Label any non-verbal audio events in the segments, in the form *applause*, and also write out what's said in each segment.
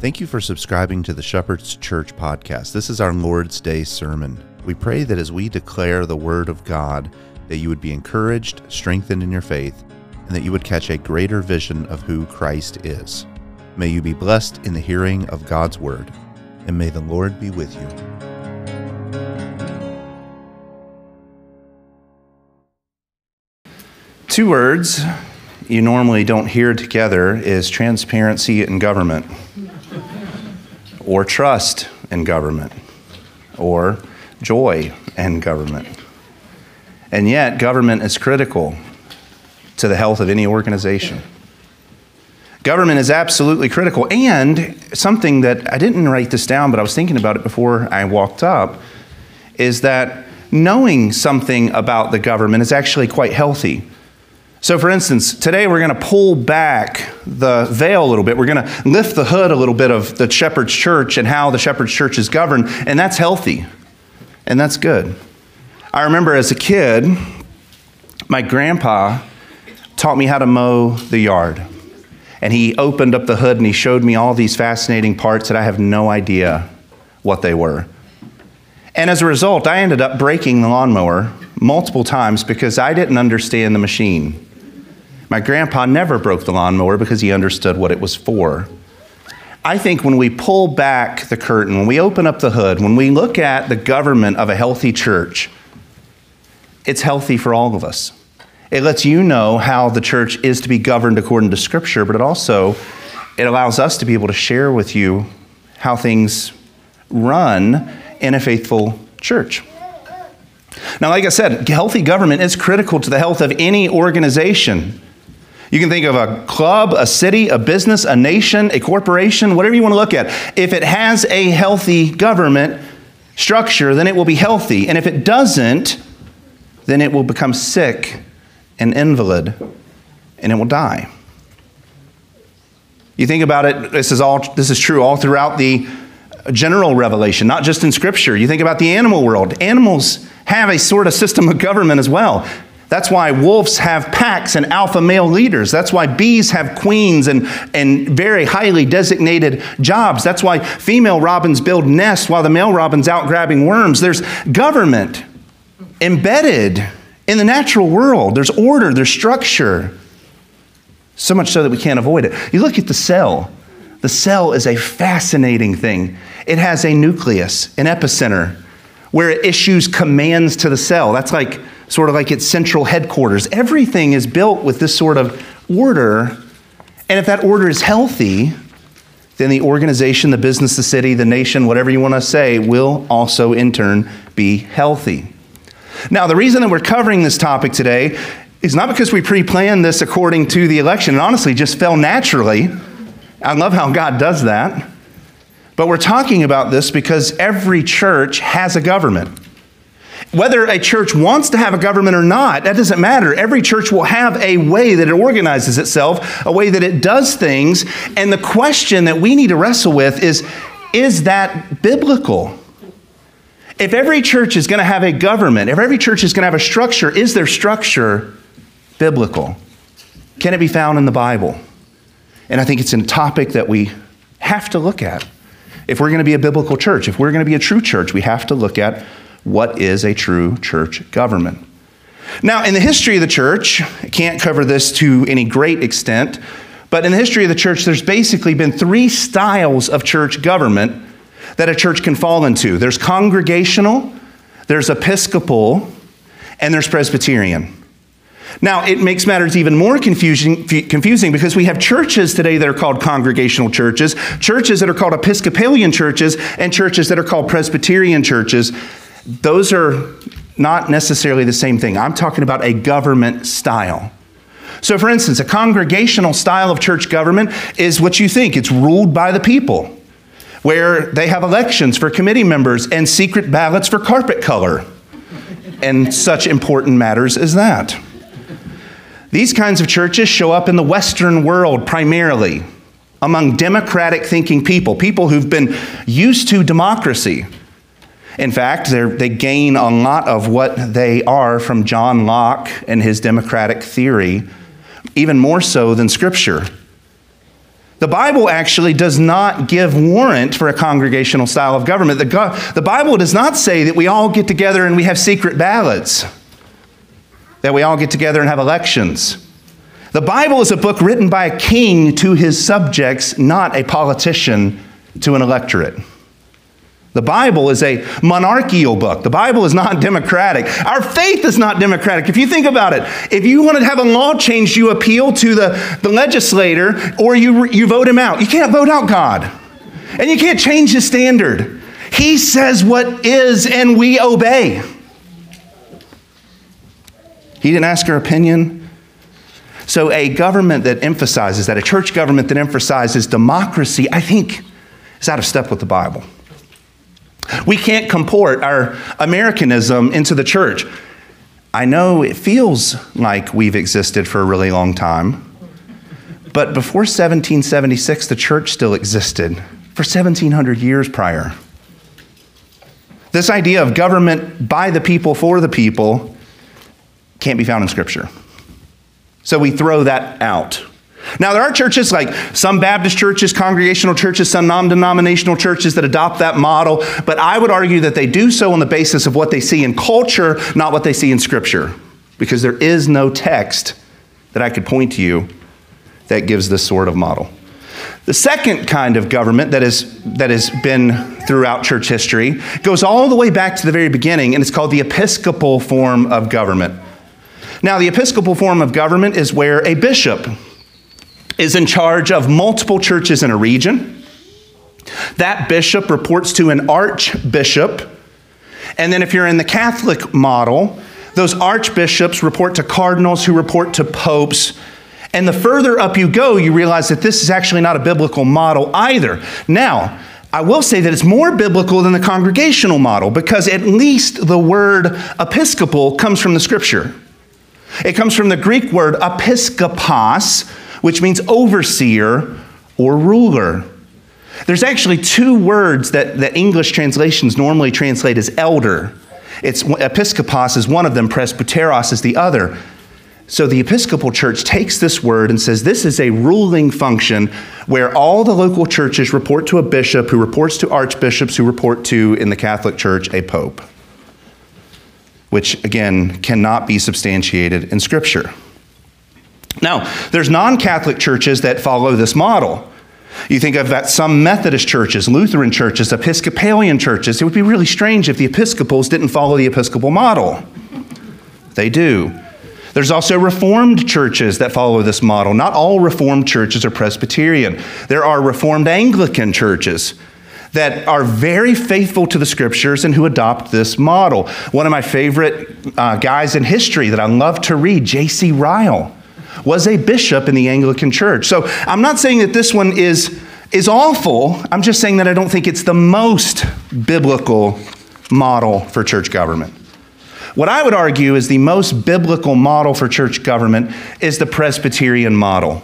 Thank you for subscribing to the Shepherd's Church podcast. This is our Lord's Day sermon. We pray that as we declare the Word of God, that you would be encouraged, strengthened in your faith, and that you would catch a greater vision of who Christ is. May you be blessed in the hearing of God's Word, and may the Lord be with you. Two words you normally don't hear together is transparency and government or trust in government, or joy in government. And yet, government is critical to the health of any organization. Government is absolutely critical. And something that I didn't write this down, but I was thinking about it before I walked up, is that knowing something about the government is actually quite healthy. So, for instance, today we're going to pull back the veil a little bit. We're going to lift the hood a little bit of the Shepherd's Church and how the Shepherd's Church is governed, and that's healthy, and that's good. I remember as a kid, my grandpa taught me how to mow the yard. And he opened up the hood and he showed me all these fascinating parts that I have no idea what they were. And as a result, I ended up breaking the lawnmower multiple times because I didn't understand the machine. My grandpa never broke the lawnmower because he understood what it was for. I think when we pull back the curtain, when we open up the hood, when we look at the government of a healthy church, it's healthy for all of us. It lets you know how the church is to be governed according to Scripture, but it also it allows us to be able to share with you how things run in a faithful church. Now, like I said, healthy government is critical to the health of any organization. You can think of a club, a city, a business, a nation, a corporation, whatever you want to look at. If it has a healthy government structure, then it will be healthy. And if it doesn't, then it will become sick and invalid and it will die. You think about it, this is all this is true all throughout the general revelation, not just in scripture. You think about the animal world. Animals have a sort of system of government as well. That's why wolves have packs and alpha male leaders. That's why bees have queens and, and very highly designated jobs. That's why female robins build nests while the male robin's out grabbing worms. There's government embedded in the natural world. There's order, there's structure. So much so that we can't avoid it. You look at the cell. The cell is a fascinating thing. It has a nucleus, an epicenter, where it issues commands to the cell. That's like sort of like its central headquarters. Everything is built with this sort of order. And if that order is healthy, then the organization, the business, the city, the nation, whatever you want to say, will also in turn be healthy. Now, the reason that we're covering this topic today is not because we pre planned this according to the election. It honestly just fell naturally. I love how God does that. But we're talking about this because every church has a government. Whether a church wants to have a government or not, that doesn't matter. Every church will have a way that it organizes itself, a way that it does things. And the question that we need to wrestle with is is that biblical? If every church is going to have a government, if every church is going to have a structure, is their structure biblical? Can it be found in the Bible? And I think it's a topic that we have to look at. If we're going to be a biblical church, if we're going to be a true church, we have to look at what is a true church government. Now, in the history of the church, I can't cover this to any great extent, but in the history of the church, there's basically been three styles of church government that a church can fall into there's congregational, there's episcopal, and there's Presbyterian. Now, it makes matters even more confusing, confusing because we have churches today that are called congregational churches, churches that are called Episcopalian churches, and churches that are called Presbyterian churches. Those are not necessarily the same thing. I'm talking about a government style. So, for instance, a congregational style of church government is what you think it's ruled by the people, where they have elections for committee members and secret ballots for carpet color and such important matters as that. These kinds of churches show up in the Western world primarily among democratic thinking people, people who've been used to democracy. In fact, they gain a lot of what they are from John Locke and his democratic theory, even more so than Scripture. The Bible actually does not give warrant for a congregational style of government. The, go- the Bible does not say that we all get together and we have secret ballots, that we all get together and have elections. The Bible is a book written by a king to his subjects, not a politician to an electorate. The Bible is a monarchical book. The Bible is not *laughs* democratic. Our faith is not democratic. If you think about it, if you want to have a law changed, you appeal to the, the legislator or you, you vote him out. You can't vote out God. And you can't change his standard. He says what is, and we obey. He didn't ask our opinion. So, a government that emphasizes that, a church government that emphasizes democracy, I think is out of step with the Bible. We can't comport our Americanism into the church. I know it feels like we've existed for a really long time, but before 1776, the church still existed for 1700 years prior. This idea of government by the people for the people can't be found in Scripture. So we throw that out. Now, there are churches like some Baptist churches, congregational churches, some non denominational churches that adopt that model, but I would argue that they do so on the basis of what they see in culture, not what they see in Scripture, because there is no text that I could point to you that gives this sort of model. The second kind of government that, is, that has been throughout church history goes all the way back to the very beginning, and it's called the episcopal form of government. Now, the episcopal form of government is where a bishop is in charge of multiple churches in a region. That bishop reports to an archbishop. And then, if you're in the Catholic model, those archbishops report to cardinals who report to popes. And the further up you go, you realize that this is actually not a biblical model either. Now, I will say that it's more biblical than the congregational model because at least the word episcopal comes from the scripture. It comes from the Greek word episkopos, which means overseer or ruler. There's actually two words that, that English translations normally translate as elder. It's episkopos is one of them, presbyteros is the other. So the Episcopal Church takes this word and says this is a ruling function where all the local churches report to a bishop who reports to archbishops who report to, in the Catholic Church, a pope, which again cannot be substantiated in Scripture. Now, there's non Catholic churches that follow this model. You think of that some Methodist churches, Lutheran churches, Episcopalian churches. It would be really strange if the Episcopals didn't follow the Episcopal model. They do. There's also Reformed churches that follow this model. Not all Reformed churches are Presbyterian. There are Reformed Anglican churches that are very faithful to the scriptures and who adopt this model. One of my favorite uh, guys in history that I love to read, J.C. Ryle was a bishop in the Anglican Church. So I'm not saying that this one is, is awful. I'm just saying that I don't think it's the most biblical model for church government. What I would argue is the most biblical model for church government is the Presbyterian model.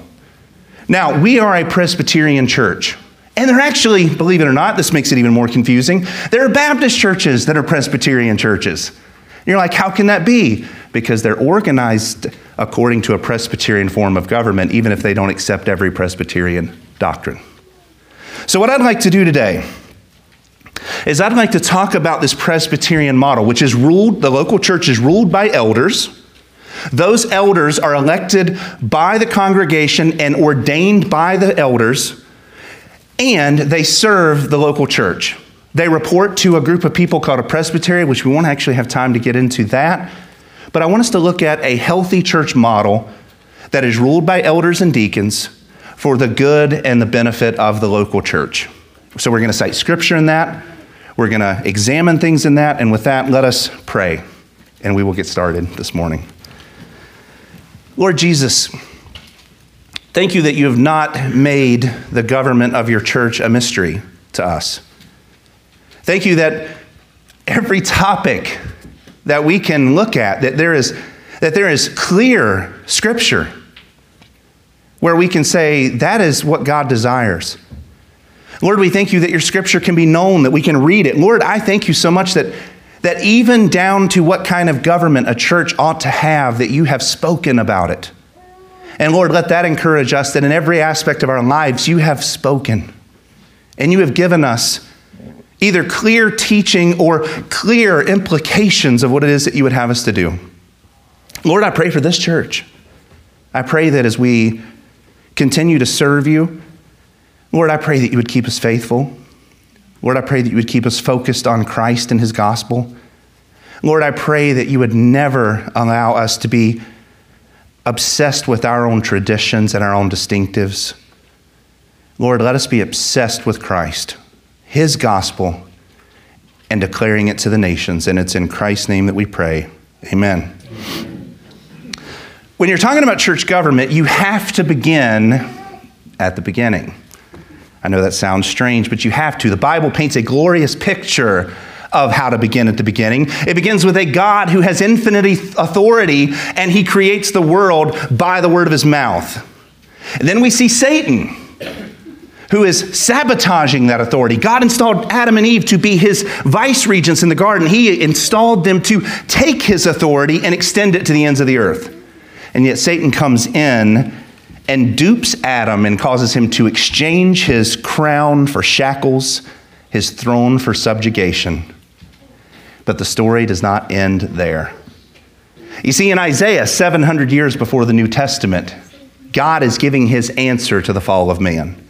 Now, we are a Presbyterian church. And they're actually, believe it or not, this makes it even more confusing. There are Baptist churches that are Presbyterian churches. You're like, how can that be? Because they're organized according to a Presbyterian form of government, even if they don't accept every Presbyterian doctrine. So, what I'd like to do today is I'd like to talk about this Presbyterian model, which is ruled, the local church is ruled by elders. Those elders are elected by the congregation and ordained by the elders, and they serve the local church. They report to a group of people called a presbytery, which we won't actually have time to get into that. But I want us to look at a healthy church model that is ruled by elders and deacons for the good and the benefit of the local church. So we're going to cite scripture in that. We're going to examine things in that. And with that, let us pray. And we will get started this morning. Lord Jesus, thank you that you have not made the government of your church a mystery to us. Thank you that every topic that we can look at, that there is, that there is clear scripture where we can say that is what God desires. Lord, we thank you that your scripture can be known, that we can read it. Lord, I thank you so much that, that even down to what kind of government a church ought to have, that you have spoken about it. And Lord, let that encourage us that in every aspect of our lives, you have spoken and you have given us either clear teaching or clear implications of what it is that you would have us to do. Lord, I pray for this church. I pray that as we continue to serve you, Lord, I pray that you would keep us faithful. Lord, I pray that you would keep us focused on Christ and his gospel. Lord, I pray that you would never allow us to be obsessed with our own traditions and our own distinctives. Lord, let us be obsessed with Christ, his gospel, and declaring it to the nations. And it's in Christ's name that we pray. Amen. When you're talking about church government, you have to begin at the beginning. I know that sounds strange, but you have to. The Bible paints a glorious picture of how to begin at the beginning. It begins with a God who has infinite authority and he creates the world by the word of his mouth. And then we see Satan who is sabotaging that authority. God installed Adam and Eve to be his vice regents in the garden. He installed them to take his authority and extend it to the ends of the earth. And yet Satan comes in and dupes Adam and causes him to exchange his crown for shackles, his throne for subjugation. But the story does not end there. You see, in Isaiah, 700 years before the New Testament, God is giving his answer to the fall of man.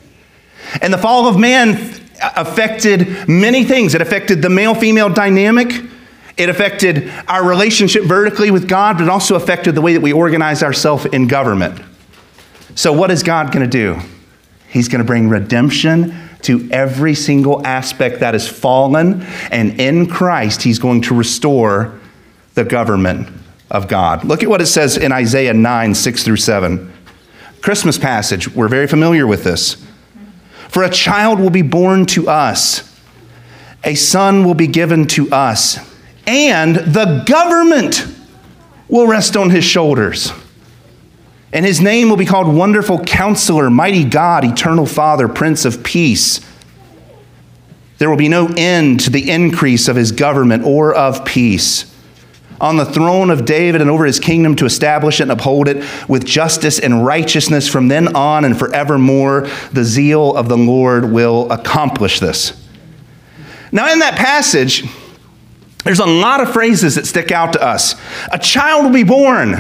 And the fall of man affected many things. It affected the male female dynamic, it affected our relationship vertically with God, but it also affected the way that we organize ourselves in government. So, what is God going to do? He's going to bring redemption to every single aspect that is fallen, and in Christ, He's going to restore the government of God. Look at what it says in Isaiah 9 6 through 7. Christmas passage, we're very familiar with this. For a child will be born to us, a son will be given to us, and the government will rest on his shoulders. And his name will be called Wonderful Counselor, Mighty God, Eternal Father, Prince of Peace. There will be no end to the increase of his government or of peace. On the throne of David and over his kingdom to establish it and uphold it with justice and righteousness from then on and forevermore, the zeal of the Lord will accomplish this. Now, in that passage, there's a lot of phrases that stick out to us. A child will be born.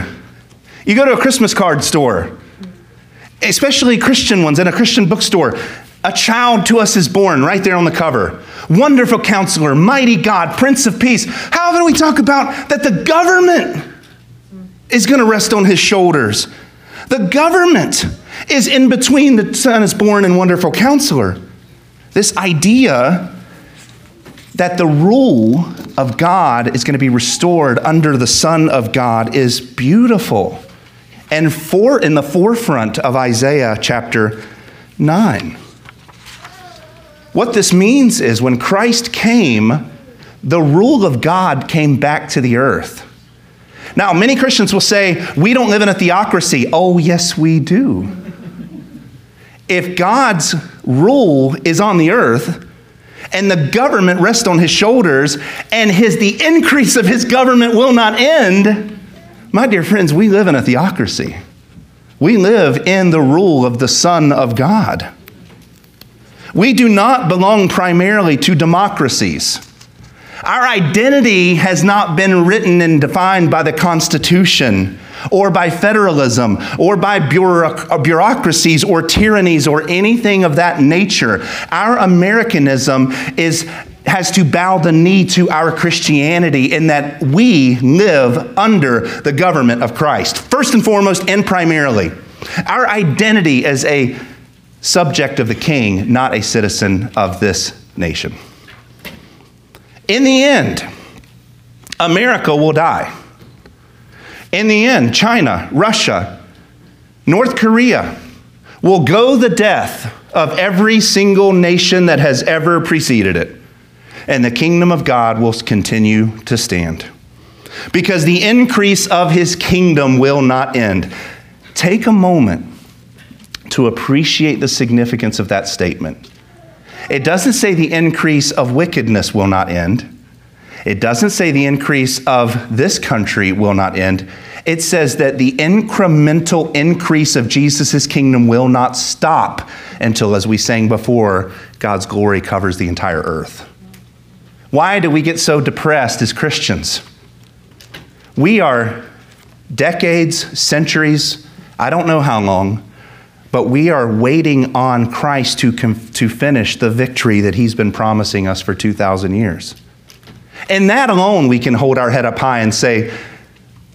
You go to a Christmas card store, especially Christian ones in a Christian bookstore. A child to us is born right there on the cover. Wonderful counselor, mighty God, Prince of Peace. How often we talk about that the government is going to rest on his shoulders? The government is in between the Son is born and wonderful counselor. This idea that the rule of God is going to be restored under the Son of God is beautiful and for, in the forefront of Isaiah chapter 9. What this means is when Christ came, the rule of God came back to the earth. Now, many Christians will say, We don't live in a theocracy. Oh, yes, we do. If God's rule is on the earth, and the government rests on his shoulders, and his, the increase of his government will not end, my dear friends, we live in a theocracy. We live in the rule of the Son of God. We do not belong primarily to democracies. Our identity has not been written and defined by the Constitution or by federalism or by bureaucracies or tyrannies or anything of that nature. Our Americanism is has to bow the knee to our Christianity in that we live under the government of Christ, first and foremost and primarily. Our identity as a subject of the king, not a citizen of this nation. In the end, America will die. In the end, China, Russia, North Korea will go the death of every single nation that has ever preceded it and the kingdom of God will continue to stand. Because the increase of his kingdom will not end. Take a moment to appreciate the significance of that statement. It doesn't say the increase of wickedness will not end. It doesn't say the increase of this country will not end. It says that the incremental increase of Jesus' kingdom will not stop until, as we sang before, God's glory covers the entire earth. Why do we get so depressed as Christians? We are decades, centuries, I don't know how long, but we are waiting on Christ to, to finish the victory that he's been promising us for 2,000 years. And that alone, we can hold our head up high and say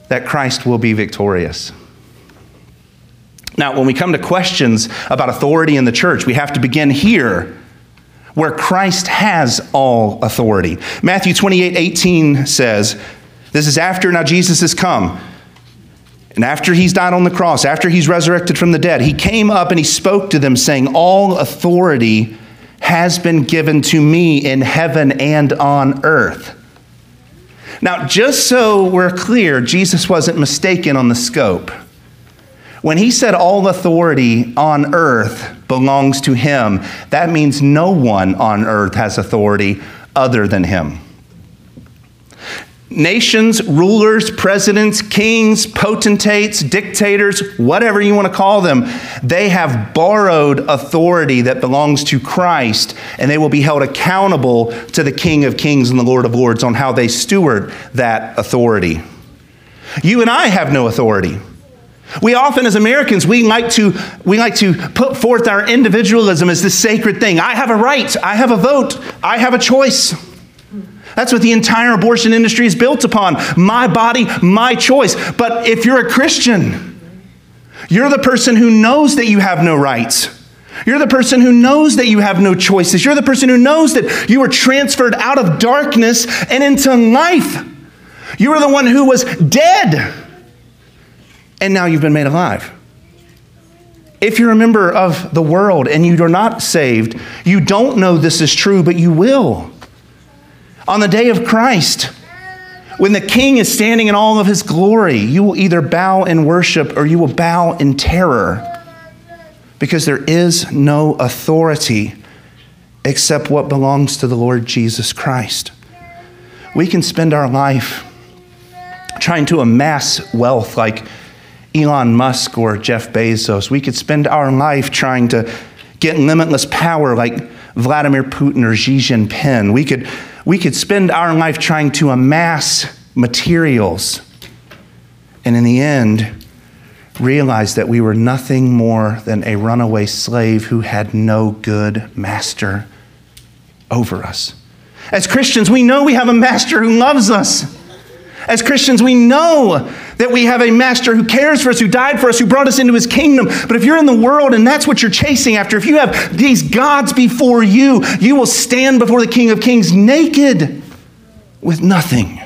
that Christ will be victorious. Now, when we come to questions about authority in the church, we have to begin here where Christ has all authority. Matthew 28 18 says, This is after now Jesus has come. And after he's died on the cross, after he's resurrected from the dead, he came up and he spoke to them, saying, All authority has been given to me in heaven and on earth. Now, just so we're clear, Jesus wasn't mistaken on the scope. When he said all authority on earth belongs to him, that means no one on earth has authority other than him. Nations, rulers, presidents, kings, potentates, dictators, whatever you want to call them, they have borrowed authority that belongs to Christ, and they will be held accountable to the King of Kings and the Lord of Lords on how they steward that authority. You and I have no authority. We often, as Americans, we like to we like to put forth our individualism as this sacred thing. I have a right. I have a vote. I have a choice. That's what the entire abortion industry is built upon. My body, my choice. But if you're a Christian, you're the person who knows that you have no rights. You're the person who knows that you have no choices. You're the person who knows that you were transferred out of darkness and into life. You are the one who was dead and now you've been made alive. If you're a member of the world and you are not saved, you don't know this is true, but you will. On the day of Christ, when the king is standing in all of his glory, you will either bow in worship or you will bow in terror because there is no authority except what belongs to the Lord Jesus Christ. We can spend our life trying to amass wealth like Elon Musk or Jeff Bezos. We could spend our life trying to get limitless power like Vladimir Putin or Xi Jinping. We could, we could spend our life trying to amass materials. And in the end, realize that we were nothing more than a runaway slave who had no good master over us. As Christians, we know we have a master who loves us. As Christians, we know that we have a master who cares for us, who died for us, who brought us into his kingdom. But if you're in the world and that's what you're chasing after, if you have these gods before you, you will stand before the King of Kings naked with nothing.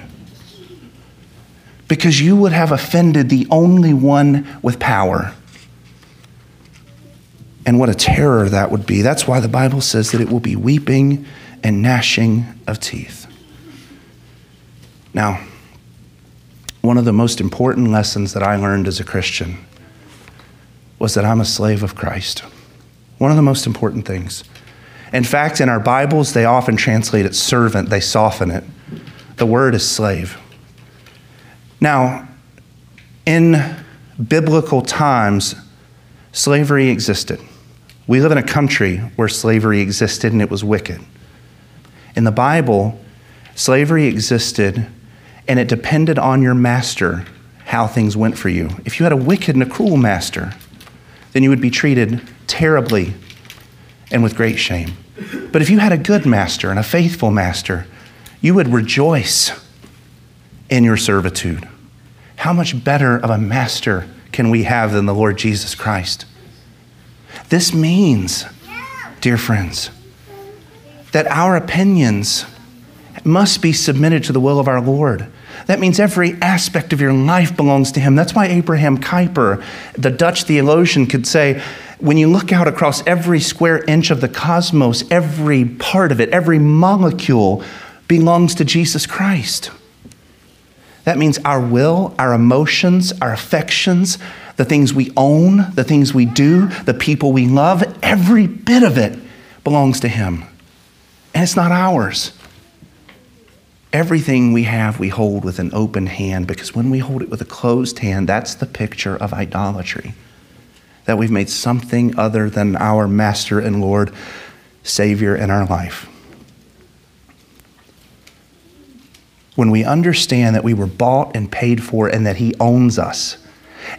Because you would have offended the only one with power. And what a terror that would be. That's why the Bible says that it will be weeping and gnashing of teeth. Now, one of the most important lessons that I learned as a Christian was that I'm a slave of Christ. One of the most important things. In fact, in our Bibles, they often translate it servant, they soften it. The word is slave. Now, in biblical times, slavery existed. We live in a country where slavery existed and it was wicked. In the Bible, slavery existed and it depended on your master how things went for you. If you had a wicked and a cruel master, then you would be treated terribly and with great shame. But if you had a good master and a faithful master, you would rejoice in your servitude. How much better of a master can we have than the Lord Jesus Christ? This means, dear friends, that our opinions must be submitted to the will of our Lord. That means every aspect of your life belongs to Him. That's why Abraham Kuyper, the Dutch theologian, could say, when you look out across every square inch of the cosmos, every part of it, every molecule belongs to Jesus Christ. That means our will, our emotions, our affections, the things we own, the things we do, the people we love, every bit of it belongs to Him. And it's not ours. Everything we have, we hold with an open hand because when we hold it with a closed hand, that's the picture of idolatry. That we've made something other than our Master and Lord, Savior in our life. When we understand that we were bought and paid for and that He owns us,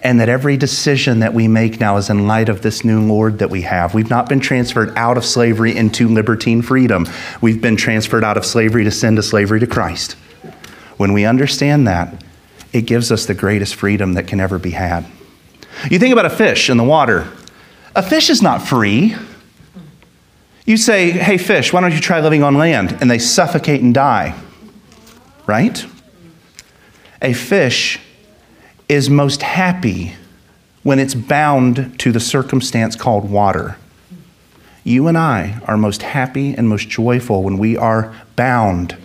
and that every decision that we make now is in light of this new Lord that we have. We've not been transferred out of slavery into libertine freedom. We've been transferred out of slavery to sin to slavery to Christ. When we understand that, it gives us the greatest freedom that can ever be had. You think about a fish in the water. A fish is not free. You say, hey, fish, why don't you try living on land? And they suffocate and die, right? A fish is most happy when it's bound to the circumstance called water. You and I are most happy and most joyful when we are bound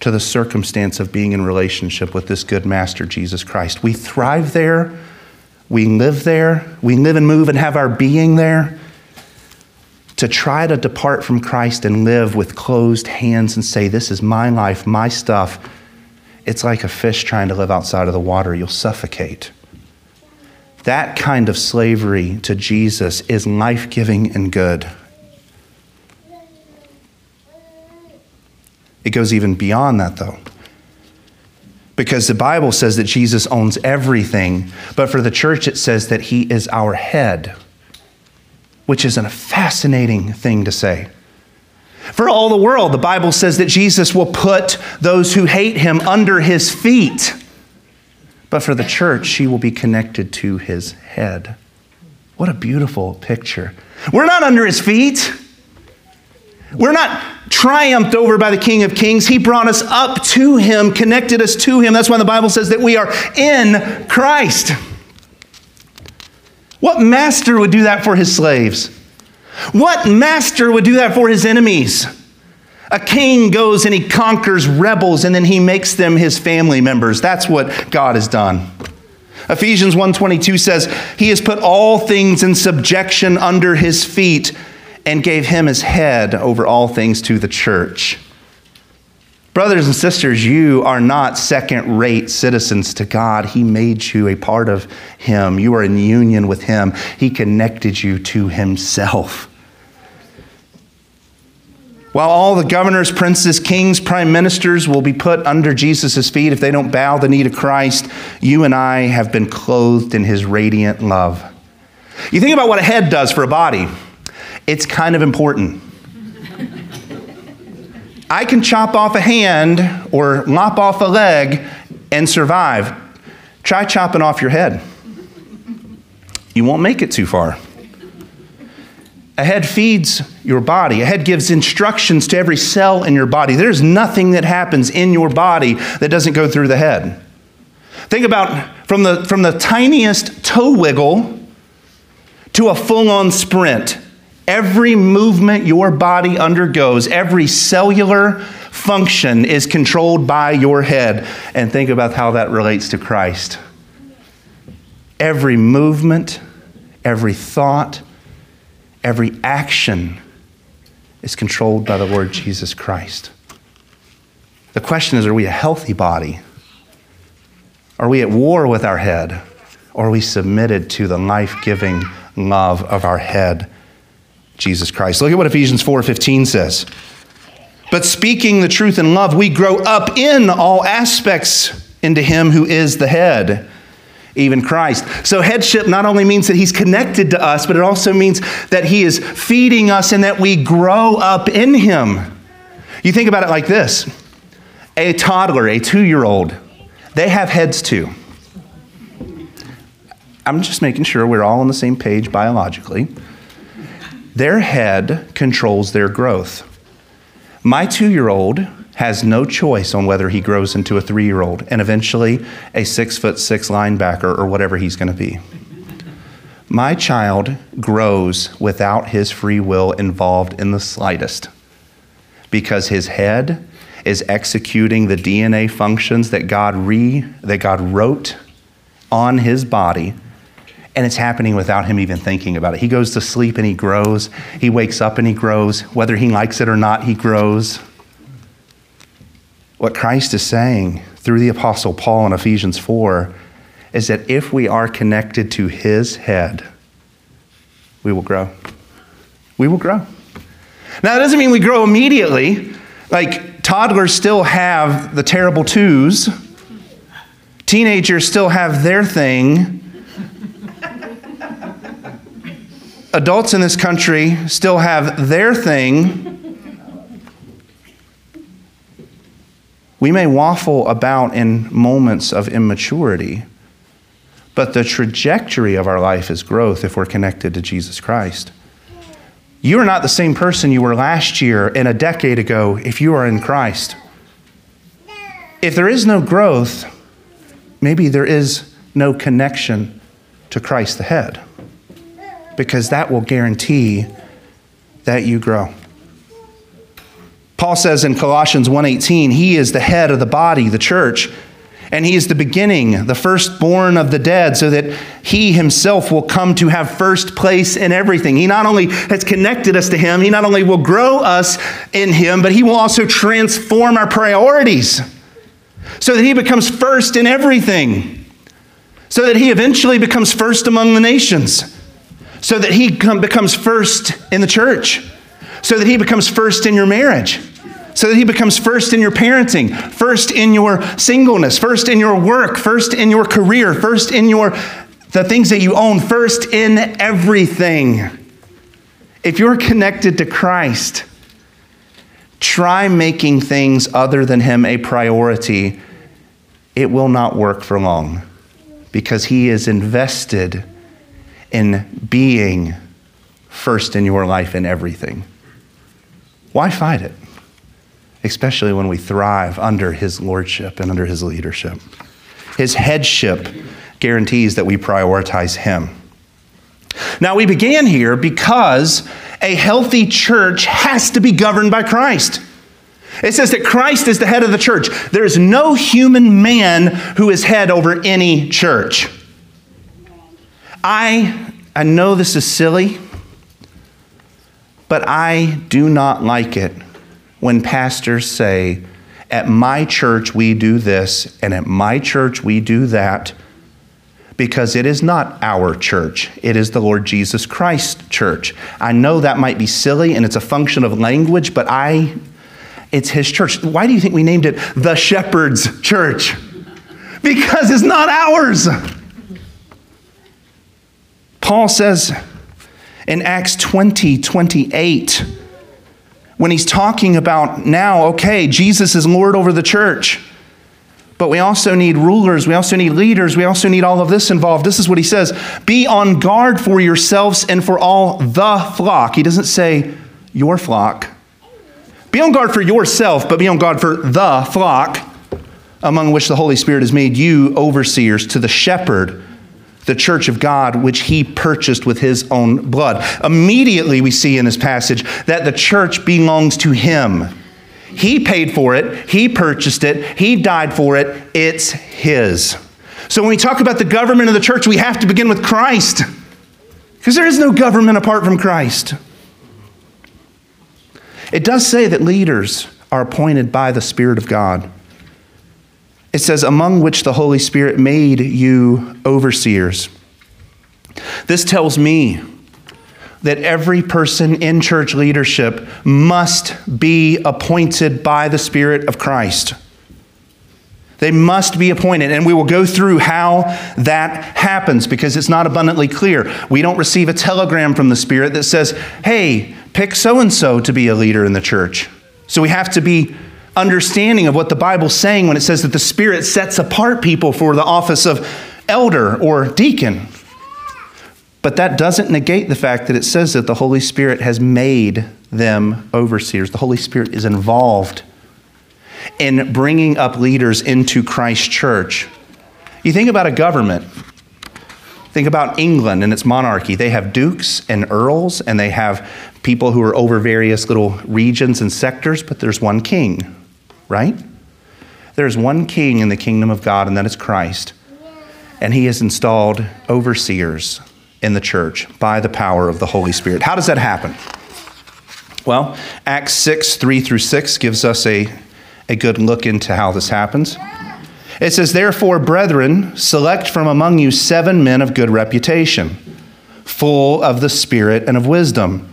to the circumstance of being in relationship with this good master, Jesus Christ. We thrive there, we live there, we live and move and have our being there. To try to depart from Christ and live with closed hands and say, This is my life, my stuff it's like a fish trying to live outside of the water. You'll suffocate. That kind of slavery to Jesus is life giving and good. It goes even beyond that, though. Because the Bible says that Jesus owns everything, but for the church it says that he is our head, which is a fascinating thing to say. For all the world, the Bible says that Jesus will put those who hate him under his feet. But for the church, she will be connected to his head. What a beautiful picture. We're not under his feet. We're not triumphed over by the King of Kings. He brought us up to him, connected us to him. That's why the Bible says that we are in Christ. What master would do that for his slaves? What master would do that for his enemies? A king goes and he conquers rebels and then he makes them his family members. That's what God has done. Ephesians 1:22 says, "He has put all things in subjection under his feet and gave him his head over all things to the church." Brothers and sisters, you are not second rate citizens to God. He made you a part of Him. You are in union with Him. He connected you to Himself. While all the governors, princes, kings, prime ministers will be put under Jesus' feet if they don't bow the knee to Christ, you and I have been clothed in His radiant love. You think about what a head does for a body, it's kind of important. I can chop off a hand or lop off a leg and survive. Try chopping off your head. You won't make it too far. A head feeds your body. A head gives instructions to every cell in your body. There's nothing that happens in your body that doesn't go through the head. Think about from the, from the tiniest toe wiggle to a full on sprint. Every movement your body undergoes, every cellular function is controlled by your head. And think about how that relates to Christ. Every movement, every thought, every action is controlled by the Lord Jesus Christ. The question is are we a healthy body? Are we at war with our head? Or are we submitted to the life giving love of our head? Jesus Christ. Look at what Ephesians 4:15 says. But speaking the truth in love, we grow up in all aspects into him who is the head, even Christ. So headship not only means that he's connected to us, but it also means that he is feeding us and that we grow up in him. You think about it like this. A toddler, a 2-year-old, they have heads too. I'm just making sure we're all on the same page biologically. Their head controls their growth. My two year old has no choice on whether he grows into a three year old and eventually a six foot six linebacker or whatever he's going to be. My child grows without his free will involved in the slightest because his head is executing the DNA functions that God, re, that God wrote on his body and it's happening without him even thinking about it. He goes to sleep and he grows. He wakes up and he grows. Whether he likes it or not, he grows. What Christ is saying through the Apostle Paul in Ephesians 4 is that if we are connected to his head, we will grow. We will grow. Now, that doesn't mean we grow immediately. Like, toddlers still have the terrible twos, teenagers still have their thing. Adults in this country still have their thing. We may waffle about in moments of immaturity, but the trajectory of our life is growth if we're connected to Jesus Christ. You are not the same person you were last year and a decade ago if you are in Christ. If there is no growth, maybe there is no connection to Christ the head, because that will guarantee that you grow. Paul says in Colossians 1:18, he is the head of the body, the church, and he is the beginning, the firstborn of the dead, so that he himself will come to have first place in everything. He not only has connected us to him, he not only will grow us in him, but he will also transform our priorities so that he becomes first in everything. So that he eventually becomes first among the nations. So that he becomes first in the church. So that he becomes first in your marriage so that he becomes first in your parenting, first in your singleness, first in your work, first in your career, first in your the things that you own, first in everything. If you're connected to Christ, try making things other than him a priority. It will not work for long because he is invested in being first in your life in everything. Why fight it? especially when we thrive under his lordship and under his leadership. His headship guarantees that we prioritize him. Now, we began here because a healthy church has to be governed by Christ. It says that Christ is the head of the church. There is no human man who is head over any church. I, I know this is silly, but I do not like it when pastors say, at my church we do this, and at my church we do that, because it is not our church. It is the Lord Jesus Christ church. I know that might be silly and it's a function of language, but I, it's his church. Why do you think we named it the Shepherd's Church? Because it's not ours. Paul says in Acts 20 28, when he's talking about now, okay, Jesus is Lord over the church. But we also need rulers, we also need leaders, we also need all of this involved. This is what he says Be on guard for yourselves and for all the flock. He doesn't say your flock. Be on guard for yourself, but be on guard for the flock, among which the Holy Spirit has made you overseers to the shepherd the church of God, which he purchased with his own blood. Immediately, we see in this passage that the church belongs to him. He paid for it, he purchased it, he died for it, it's his. So when we talk about the government of the church, we have to begin with Christ, because there is no government apart from Christ. It does say that leaders are appointed by the Spirit of God. It says, among which the Holy Spirit made you overseers. This tells me that every person in church leadership must be appointed by the Spirit of Christ. They must be appointed. And we will go through how that happens because it's not abundantly clear. We don't receive a telegram from the Spirit that says, hey, pick so and so to be a leader in the church. So we have to be understanding of what the Bible's saying when it says that the Spirit sets apart people for the office of elder or deacon. But that doesn't negate the fact that it says that the Holy Spirit has made them overseers. The Holy Spirit is involved in bringing up leaders into Christ's church. You think about a government. Think about England and its monarchy. They have dukes and earls, and they have people who are over various little regions and sectors, but there's one king right? There's one king in the kingdom of God, and that is Christ. And he has installed overseers in the church by the power of the Holy Spirit. How does that happen? Well, Acts 6, 3 through 6 gives us a, a good look into how this happens. It says, Therefore, brethren, select from among you seven men of good reputation, full of the Spirit and of wisdom,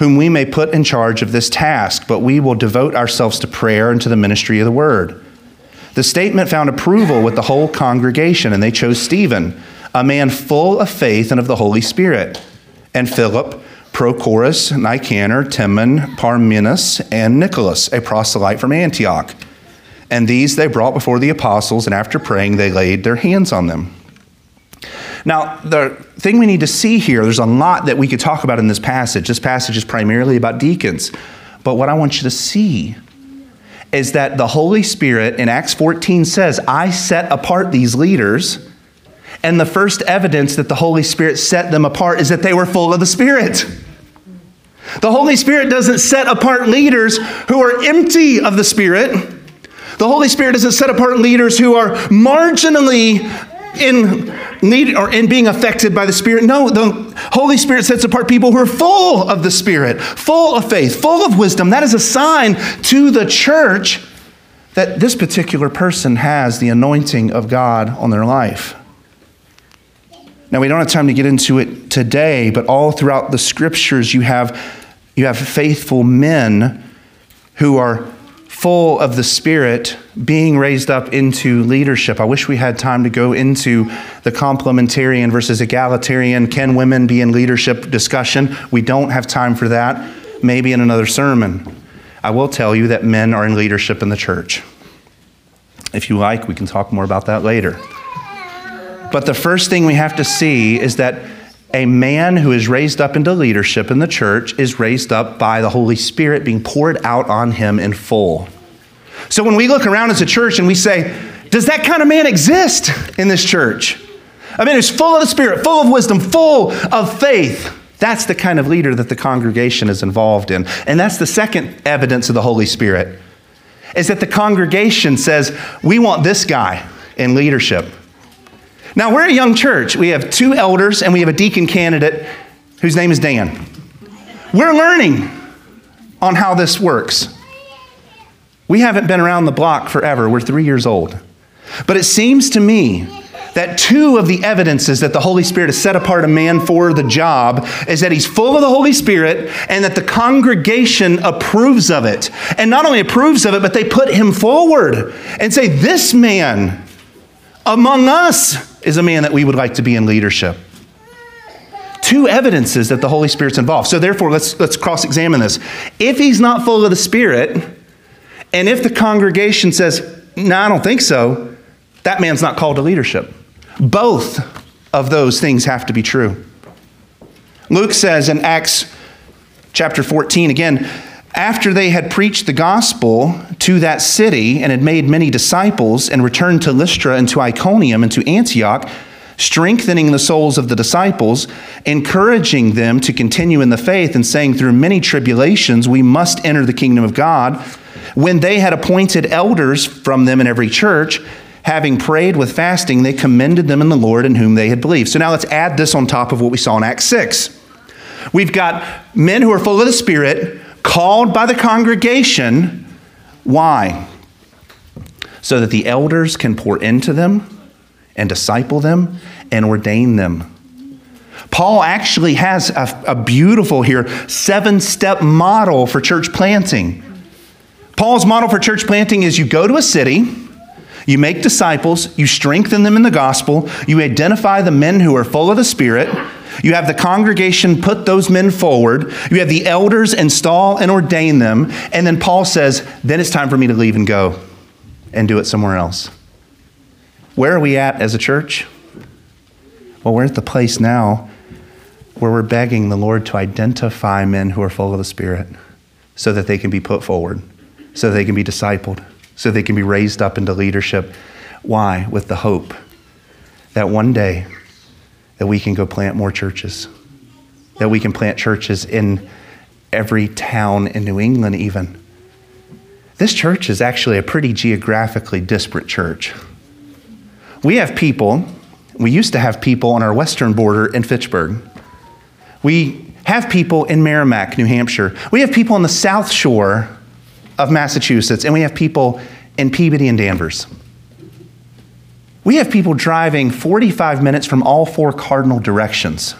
whom we may put in charge of this task, but we will devote ourselves to prayer and to the ministry of the word. The statement found approval with the whole congregation, and they chose Stephen, a man full of faith and of the Holy Spirit, and Philip, Prochorus, Nicanor, Timon, Parmenas, and Nicholas, a proselyte from Antioch. And these they brought before the apostles, and after praying, they laid their hands on them. Now, the thing we need to see here, there's a lot that we could talk about in this passage. This passage is primarily about deacons. But what I want you to see is that the Holy Spirit in Acts 14 says, I set apart these leaders. And the first evidence that the Holy Spirit set them apart is that they were full of the Spirit. The Holy Spirit doesn't set apart leaders who are empty of the Spirit. The Holy Spirit doesn't set apart leaders who are marginally in need or in being affected by the Spirit. No, the Holy Spirit sets apart people who are full of the Spirit, full of faith, full of wisdom. That is a sign to the church that this particular person has the anointing of God on their life. Now, we don't have time to get into it today, but all throughout the scriptures, you have, you have faithful men who are full of the Spirit being raised up into leadership. I wish we had time to go into the complementarian versus egalitarian can women be in leadership discussion. We don't have time for that, maybe in another sermon. I will tell you that men are in leadership in the church. If you like, we can talk more about that later. But the first thing we have to see is that a man who is raised up into leadership in the church is raised up by the Holy Spirit being poured out on him in full. So when we look around as a church and we say, does that kind of man exist in this church? I mean, it's full of the Spirit, full of wisdom, full of faith. That's the kind of leader that the congregation is involved in. And that's the second evidence of the Holy Spirit, is that the congregation says, we want this guy in leadership. Now, we're a young church. We have two elders and we have a deacon candidate whose name is Dan. We're learning on how this works. We haven't been around the block forever, we're three years old. But it seems to me that two of the evidences that the Holy Spirit has set apart a man for the job is that he's full of the Holy Spirit and that the congregation approves of it. And not only approves of it, but they put him forward and say, This man among us is a man that we would like to be in leadership. Two evidences that the Holy Spirit's involved. So therefore, let's, let's cross-examine this. If he's not full of the Spirit, and if the congregation says, no, I don't think so, that man's not called to leadership. Both of those things have to be true. Luke says in Acts chapter 14, again, after they had preached the gospel to that city and had made many disciples and returned to Lystra and to Iconium and to Antioch, strengthening the souls of the disciples, encouraging them to continue in the faith, and saying, Through many tribulations we must enter the kingdom of God. When they had appointed elders from them in every church, having prayed with fasting, they commended them in the Lord in whom they had believed. So now let's add this on top of what we saw in Acts 6. We've got men who are full of the Spirit called by the congregation. Why? So that the elders can pour into them and disciple them and ordain them. Paul actually has a, a beautiful here seven step model for church planting. Paul's model for church planting is you go to a city, you make disciples, you strengthen them in the gospel, you identify the men who are full of the Spirit, you have the congregation put those men forward. You have the elders install and ordain them. And then Paul says, then it's time for me to leave and go and do it somewhere else. Where are we at as a church? Well, we're at the place now where we're begging the Lord to identify men who are full of the Spirit so that they can be put forward, so they can be discipled, so they can be raised up into leadership. Why? With the hope that one day that we can go plant more churches, that we can plant churches in every town in New England, even. This church is actually a pretty geographically disparate church. We have people, we used to have people on our western border in Fitchburg. We have people in Merrimack, New Hampshire. We have people on the south shore of Massachusetts, and we have people in Peabody and Danvers. We have people driving 45 minutes from all four cardinal directions.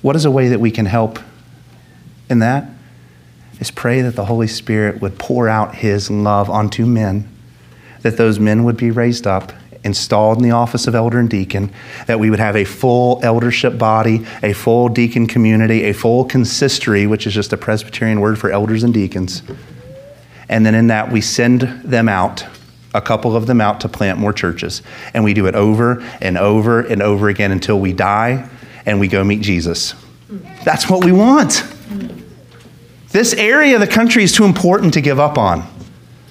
What is a way that we can help in that? Is pray that the Holy Spirit would pour out His love onto men, that those men would be raised up, installed in the office of elder and deacon, that we would have a full eldership body, a full deacon community, a full consistory, which is just a Presbyterian word for elders and deacons. And then in that, we send them out a couple of them out to plant more churches. And we do it over and over and over again until we die and we go meet Jesus. That's what we want. This area of the country is too important to give up on.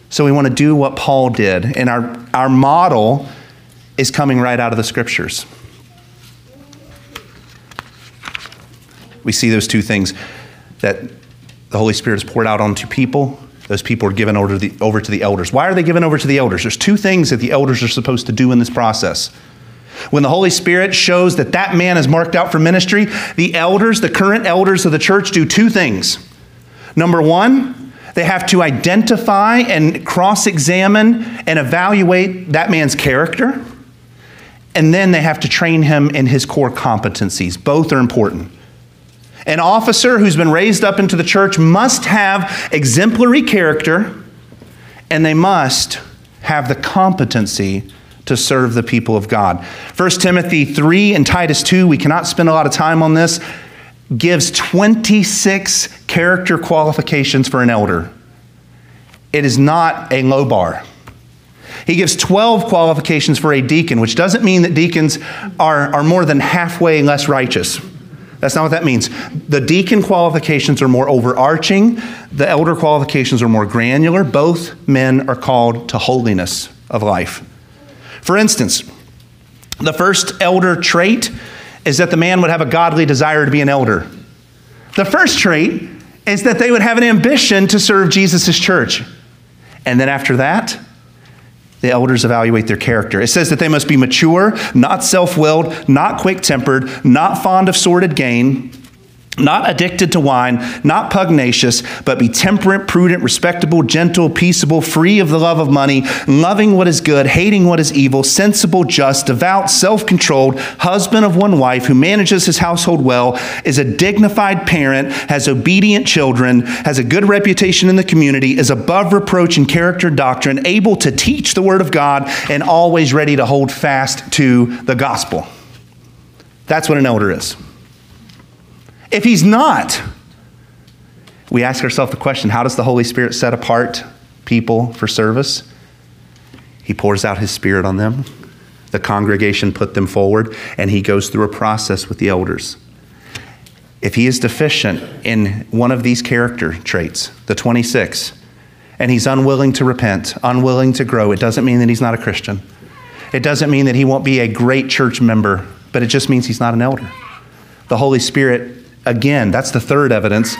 So we want to do what Paul did. And our, our model is coming right out of the scriptures. We see those two things that the Holy Spirit is poured out onto people those people are given over to, the, over to the elders. Why are they given over to the elders? There's two things that the elders are supposed to do in this process. When the Holy Spirit shows that that man is marked out for ministry, the elders, the current elders of the church, do two things. Number one, they have to identify and cross examine and evaluate that man's character. And then they have to train him in his core competencies. Both are important. An officer who's been raised up into the church must have exemplary character and they must have the competency to serve the people of God. 1 Timothy 3 and Titus 2, we cannot spend a lot of time on this, gives 26 character qualifications for an elder. It is not a low bar. He gives 12 qualifications for a deacon, which doesn't mean that deacons are, are more than halfway less righteous. That's not what that means. The deacon qualifications are more overarching, the elder qualifications are more granular. Both men are called to holiness of life. For instance, the first elder trait is that the man would have a godly desire to be an elder. The first trait is that they would have an ambition to serve Jesus' church. And then after that, the elders evaluate their character. It says that they must be mature, not self willed, not quick tempered, not fond of sordid gain, not addicted to wine, not pugnacious, but be temperate, prudent, respectable, gentle, peaceable, free of the love of money, loving what is good, hating what is evil, sensible, just, devout, self controlled, husband of one wife who manages his household well, is a dignified parent, has obedient children, has a good reputation in the community, is above reproach in character doctrine, able to teach the word of God, and always ready to hold fast to the gospel. That's what an elder is. If he's not, we ask ourselves the question how does the Holy Spirit set apart people for service? He pours out his Spirit on them. The congregation put them forward, and he goes through a process with the elders. If he is deficient in one of these character traits, the 26, and he's unwilling to repent, unwilling to grow, it doesn't mean that he's not a Christian. It doesn't mean that he won't be a great church member, but it just means he's not an elder. The Holy Spirit again, that's the third evidence,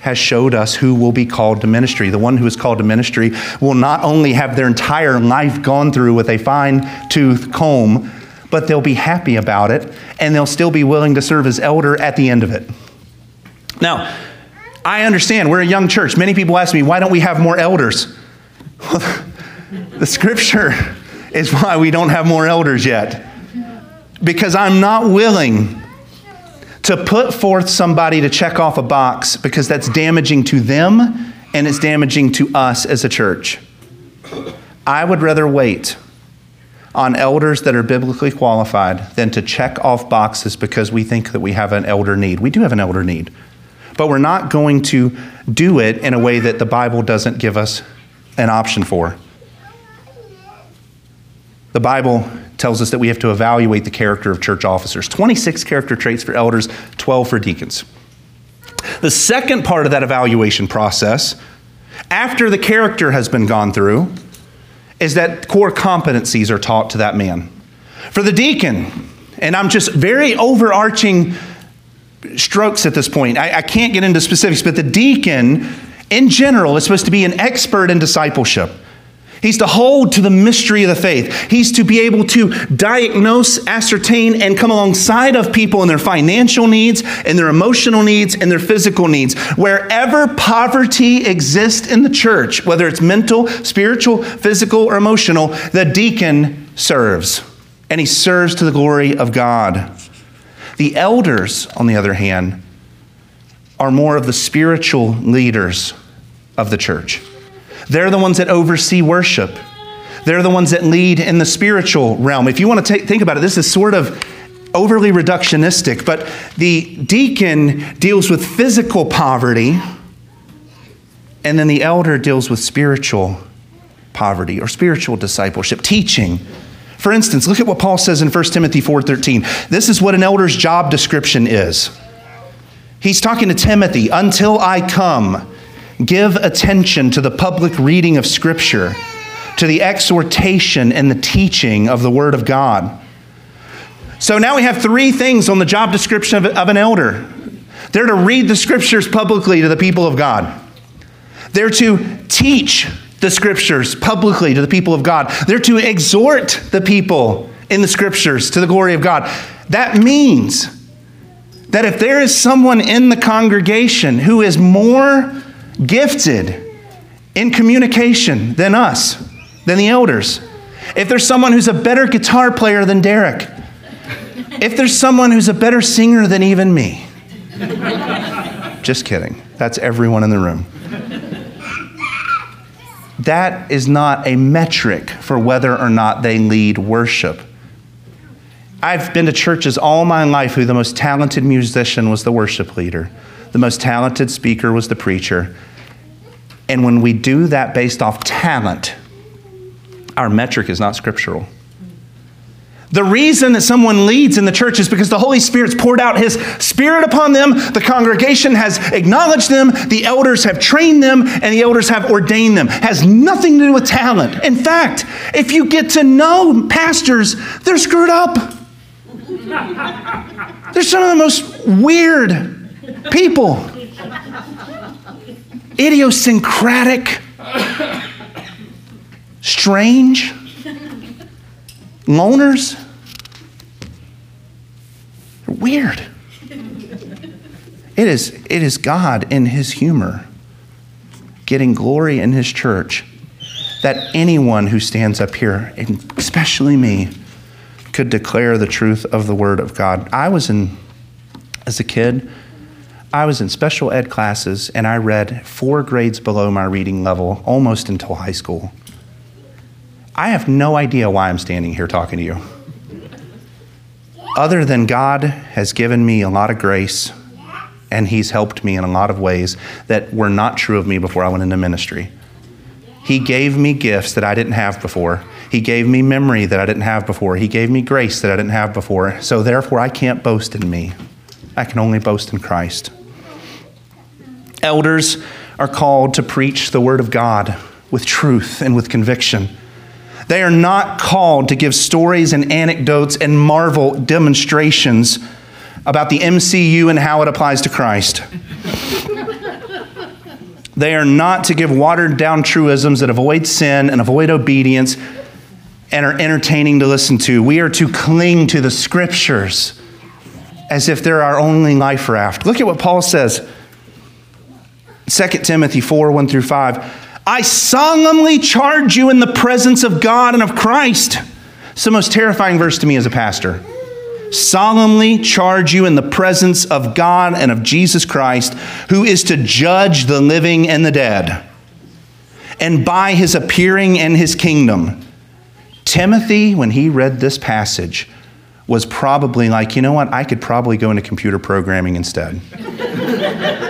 has showed us who will be called to ministry. The one who is called to ministry will not only have their entire life gone through with a fine tooth comb, but they'll be happy about it and they'll still be willing to serve as elder at the end of it. Now, I understand we're a young church. Many people ask me, why don't we have more elders? *laughs* The scripture is why we don't have more elders yet. Because I'm not willing to put forth somebody to check off a box because that's damaging to them and it's damaging to us as a church. I would rather wait on elders that are biblically qualified than to check off boxes because we think that we have an elder need. We do have an elder need, but we're not going to do it in a way that the Bible doesn't give us an option for. The Bible tells us that we have to evaluate the character of church officers 26 character traits for elders, 12 for deacons. The second part of that evaluation process, after the character has been gone through, is that core competencies are taught to that man. For the deacon, and I'm just very overarching strokes at this point, I, I can't get into specifics, but the deacon in general is supposed to be an expert in discipleship. He's to hold to the mystery of the faith. He's to be able to diagnose, ascertain, and come alongside of people in their financial needs, and their emotional needs, and their physical needs. Wherever poverty exists in the church, whether it's mental, spiritual, physical, or emotional, the deacon serves. And he serves to the glory of God. The elders, on the other hand, are more of the spiritual leaders of the church. They're the ones that oversee worship. They're the ones that lead in the spiritual realm. If you want to take, think about it, this is sort of overly reductionistic, but the deacon deals with physical poverty, and then the elder deals with spiritual poverty or spiritual discipleship, teaching. For instance, look at what Paul says in 1 Timothy 4:13. This is what an elder's job description is. He's talking to Timothy, until I come. Give attention to the public reading of Scripture, to the exhortation and the teaching of the Word of God. So now we have three things on the job description of, of an elder they're to read the Scriptures publicly to the people of God, they're to teach the Scriptures publicly to the people of God, they're to exhort the people in the Scriptures to the glory of God. That means that if there is someone in the congregation who is more gifted in communication than us, than the elders. If there's someone who's a better guitar player than Derek, if there's someone who's a better singer than even me, just kidding. That's everyone in the room. That is not a metric for whether or not they lead worship. I've been to churches all my life who the most talented musician was the worship leader, the most talented speaker was the preacher, and when we do that based off talent, our metric is not scriptural. The reason that someone leads in the church is because the Holy Spirit's poured out His Spirit upon them. The congregation has acknowledged them. The elders have trained them, and the elders have ordained them. Has nothing to do with talent. In fact, if you get to know pastors, they're screwed up. They're some of the most weird people idiosyncratic, strange, loners. Weird. It is, it is God in His humor getting glory in His church that anyone who stands up here, and especially me, could declare the truth of the Word of God. I was in, as a kid, I was in special ed classes and I read four grades below my reading level almost until high school. I have no idea why I'm standing here talking to you. Other than God has given me a lot of grace and He's helped me in a lot of ways that were not true of me before I went into ministry. He gave me gifts that I didn't have before. He gave me memory that I didn't have before. He gave me grace that I didn't have before. So therefore, I can't boast in me. I can only boast in Christ. Elders are called to preach the Word of God with truth and with conviction. They are not called to give stories and anecdotes and marvel demonstrations about the MCU and how it applies to Christ. *laughs* they are not to give watered down truisms that avoid sin and avoid obedience and are entertaining to listen to. We are to cling to the scriptures as if they're our only life raft. Look at what Paul says 2 Timothy 4 1 through 5. I solemnly charge you in the presence of God and of Christ. It's the most terrifying verse to me as a pastor. Solemnly charge you in the presence of God and of Jesus Christ, who is to judge the living and the dead, and by his appearing and his kingdom. Timothy, when he read this passage, was probably like, you know what, I could probably go into computer programming instead. *laughs*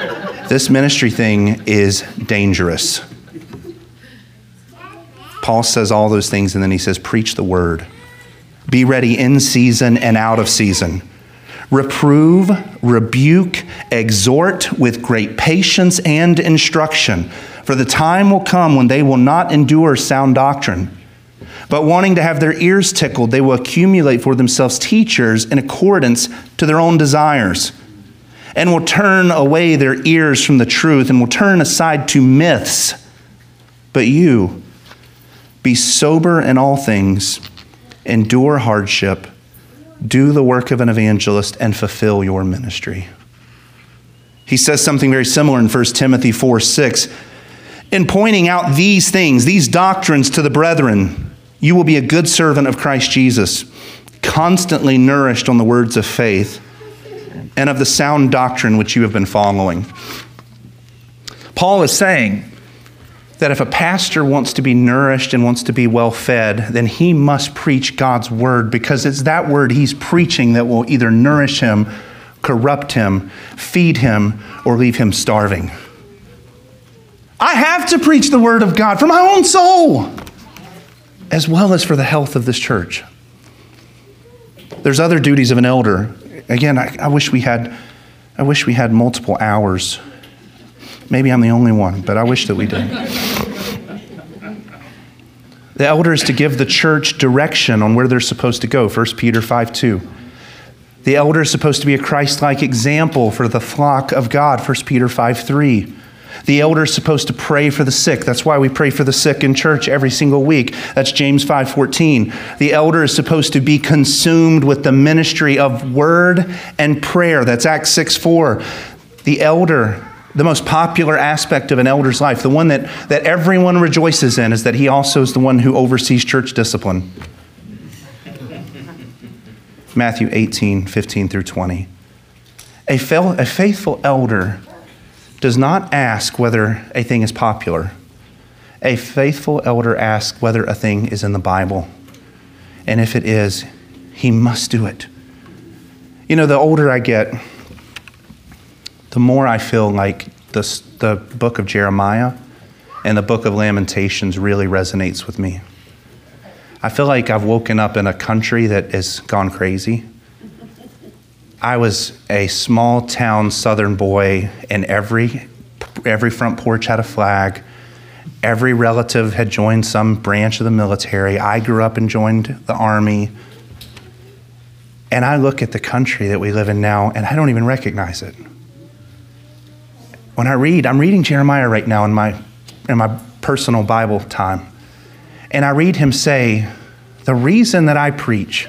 this ministry thing is dangerous. Paul says all those things, and then he says, preach the word. Be ready in season and out of season. Reprove, rebuke, exhort with great patience and instruction. For the time will come when they will not endure sound doctrine but wanting to have their ears tickled, they will accumulate for themselves teachers in accordance to their own desires, and will turn away their ears from the truth and will turn aside to myths. But you, Be sober in all things, endure hardship, do the work of an evangelist, and fulfill your ministry. He says something very similar in 1 Timothy 4 6. In pointing out these things, these doctrines to the brethren, you will be a good servant of Christ Jesus, constantly nourished on the words of faith and of the sound doctrine which you have been following. Paul is saying that if a pastor wants to be nourished and wants to be well fed, then he must preach God's word because it's that word he's preaching that will either nourish him, corrupt him, feed him, or leave him starving. I have to preach the word of God for my own soul as well as for the health of this church. There's other duties of an elder. Again, I, I wish we had I wish we had multiple hours Maybe I'm the only one, but I wish that we did. the elder is to give the church direction on where they're supposed to go, 1 Peter 5 2. The elder is supposed to be a Christ like example for the flock of God, 1 Peter 5 3. The elder is supposed to pray for the sick. That's why we pray for the sick in church every single week. That's James 5:14. The elder is supposed to be consumed with the ministry of word and prayer. That's Acts 6:4. The elder the most popular aspect of an elder's life, the one that, that everyone rejoices in, is that he also is the one who oversees church discipline. Matthew 18, 15 through 20. A, fel- a faithful elder does not ask whether a thing is popular. A faithful elder asks whether a thing is in the Bible. And if it is, he must do it. You know, the older I get, the more I feel like the, the book of Jeremiah and the book of Lamentations really resonates with me. I feel like I've woken up in a country that has gone crazy. I was a small town southern boy, and every, every front porch had a flag. Every relative had joined some branch of the military. I grew up and joined the army. And I look at the country that we live in now, and I don't even recognize it when I read, I'm reading Jeremiah right now in my, in my personal Bible time. And I read him say, The reason that I preach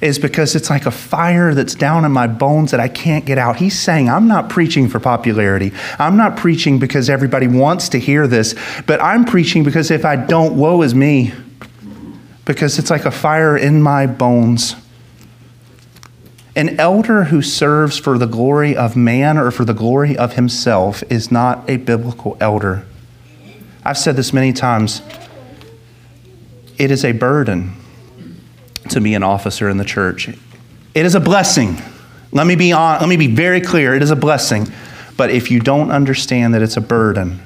is because it's like a fire that's down in my bones that I can't get out. He's saying, I'm not preaching for popularity. I'm not preaching because everybody wants to hear this, but I'm preaching because if I don't, woe is me. Because it's like a fire in my bones. An elder who serves for the glory of man or for the glory of himself is not a biblical elder. I've said this many times. It is a burden to be an officer in the church. It is a blessing. Let me be on, let me be very clear. It is a blessing. But if you don't understand that it's a burden,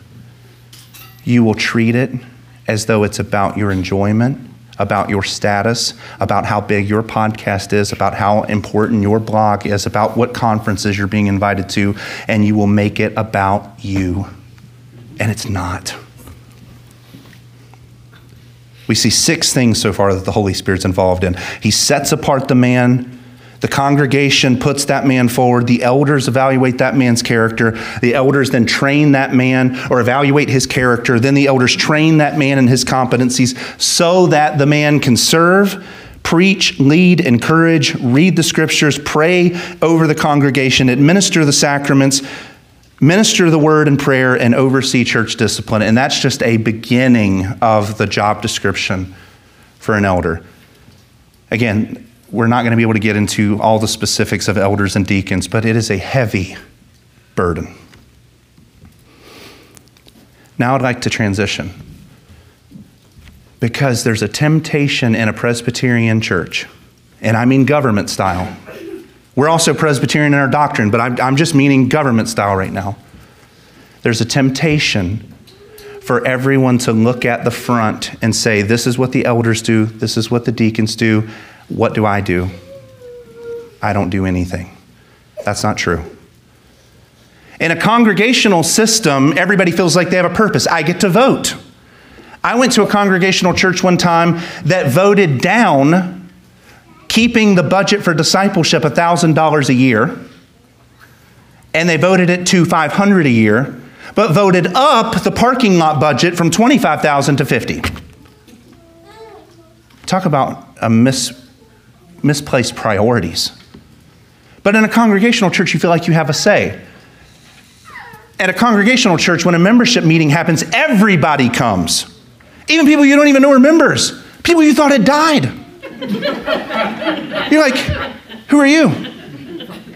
you will treat it as though it's about your enjoyment about your status, about how big your podcast is, about how important your blog is, about what conferences you're being invited to, and you will make it about you. And it's not. We see six things so far that the Holy Spirit's involved in. He sets apart the man the congregation puts that man forward. The elders evaluate that man's character. The elders then train that man or evaluate his character. Then the elders train that man in his competencies so that the man can serve, preach, lead, encourage, read the scriptures, pray over the congregation, administer the sacraments, minister the word and prayer, and oversee church discipline. And that's just a beginning of the job description for an elder. Again, we're not going to be able to get into all the specifics of elders and deacons, but it is a heavy burden. Now I'd like to transition because there's a temptation in a Presbyterian church, and I mean government style. We're also Presbyterian in our doctrine, but I'm, I'm just meaning government style right now. There's a temptation for everyone to look at the front and say, This is what the elders do, this is what the deacons do, what do I do? I don't do anything. That's not true. In a congregational system, everybody feels like they have a purpose. I get to vote. I went to a congregational church one time that voted down keeping the budget for discipleship $1,000 a year, and they voted it to 500 a year, but voted up the parking lot budget from 25,000 to 50. Talk about a mis, misplaced priorities. But in a congregational church, you feel like you have a say. At a congregational church, when a membership meeting happens, everybody comes. Even people you don't even know are members, people you thought had died. You're like, who are you?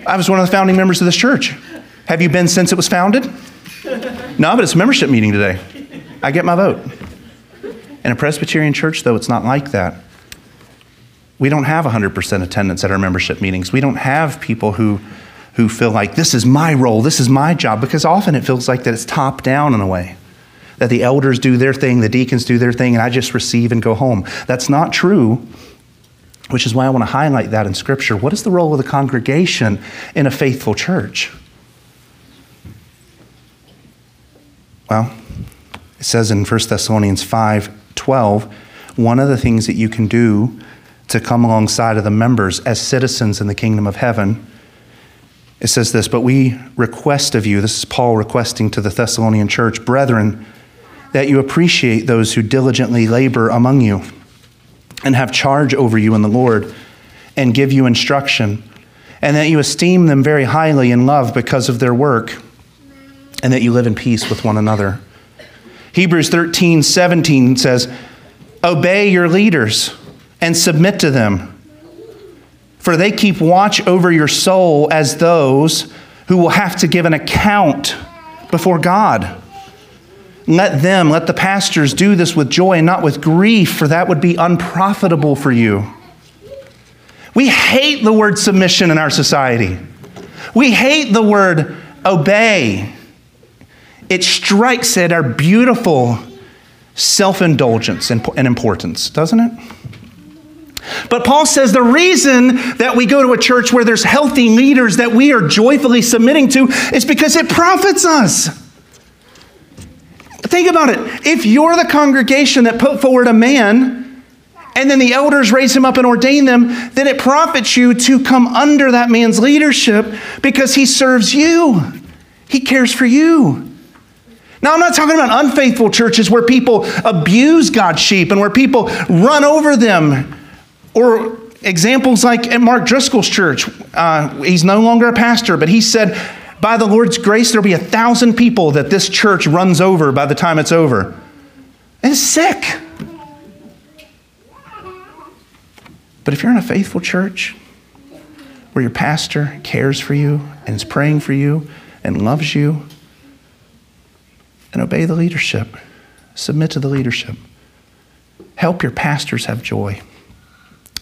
I was one of the founding members of this church. Have you been since it was founded? No, but it's a membership meeting today. I get my vote. In a Presbyterian church, though, it's not like that. We don't have 100% attendance at our membership meetings. We don't have people who, who feel like this is my role, this is my job, because often it feels like that it's top down in a way. That the elders do their thing, the deacons do their thing, and I just receive and go home. That's not true, which is why I want to highlight that in Scripture. What is the role of the congregation in a faithful church? Well, it says in 1 Thessalonians 5 12, one of the things that you can do to come alongside of the members as citizens in the kingdom of heaven. It says this, but we request of you, this is Paul requesting to the Thessalonian church, brethren, that you appreciate those who diligently labor among you and have charge over you in the Lord and give you instruction, and that you esteem them very highly in love because of their work, and that you live in peace with one another. Hebrews 13, 17 says, Obey your leaders and submit to them. For they keep watch over your soul as those who will have to give an account before God. Let them, let the pastors do this with joy and not with grief, for that would be unprofitable for you. We hate the word submission in our society. We hate the word obey. It strikes at our beautiful self indulgence and importance, doesn't it? But Paul says the reason that we go to a church where there's healthy leaders that we are joyfully submitting to is because it profits us. Think about it. If you're the congregation that put forward a man and then the elders raise him up and ordain them, then it profits you to come under that man's leadership because he serves you, he cares for you. Now, I'm not talking about unfaithful churches where people abuse God's sheep and where people run over them or examples like at Mark Driscoll's church. Uh, he's no longer a pastor, but he said, by the Lord's grace, there'll be a thousand people that this church runs over by the time it's over. It's sick. But if you're in a faithful church where your pastor cares for you and is praying for you and loves you, and obey the leadership, submit to the leadership, help your pastors have joy.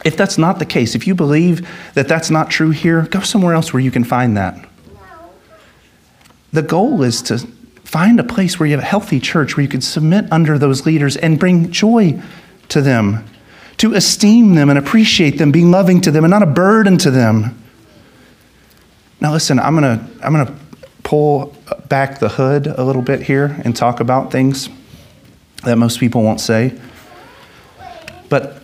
If that's not the case, if you believe that that's not true here, go somewhere else where you can find that. The goal is to find a place where you have a healthy church where you can submit under those leaders and bring joy to them, to esteem them and appreciate them, being loving to them and not a burden to them. Now, listen, I'm going to I'm going to pull back the hood a little bit here and talk about things that most people won't say. But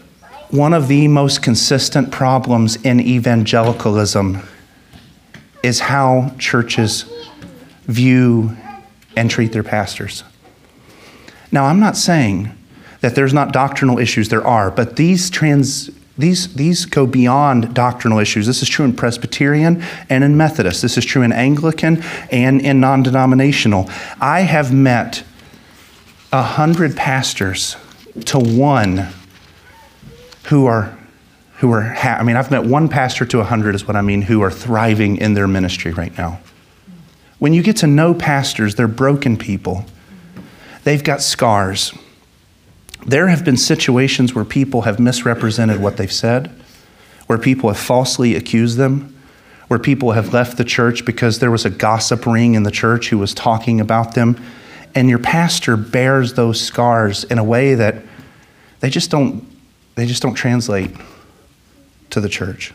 one of the most consistent problems in evangelicalism is how churches view and treat their pastors. Now, I'm not saying that there's not doctrinal issues, there are, but these trans these, these go beyond doctrinal issues. This is true in Presbyterian and in Methodist. This is true in Anglican and in non denominational. I have met a hundred pastors to one who are who are ha- I mean I've met one pastor to a hundred is what I mean who are thriving in their ministry right now. When you get to know pastors, they're broken people. They've got scars. There have been situations where people have misrepresented what they've said, where people have falsely accused them, where people have left the church because there was a gossip ring in the church who was talking about them. And your pastor bears those scars in a way that they just don't they just don't translate to the church.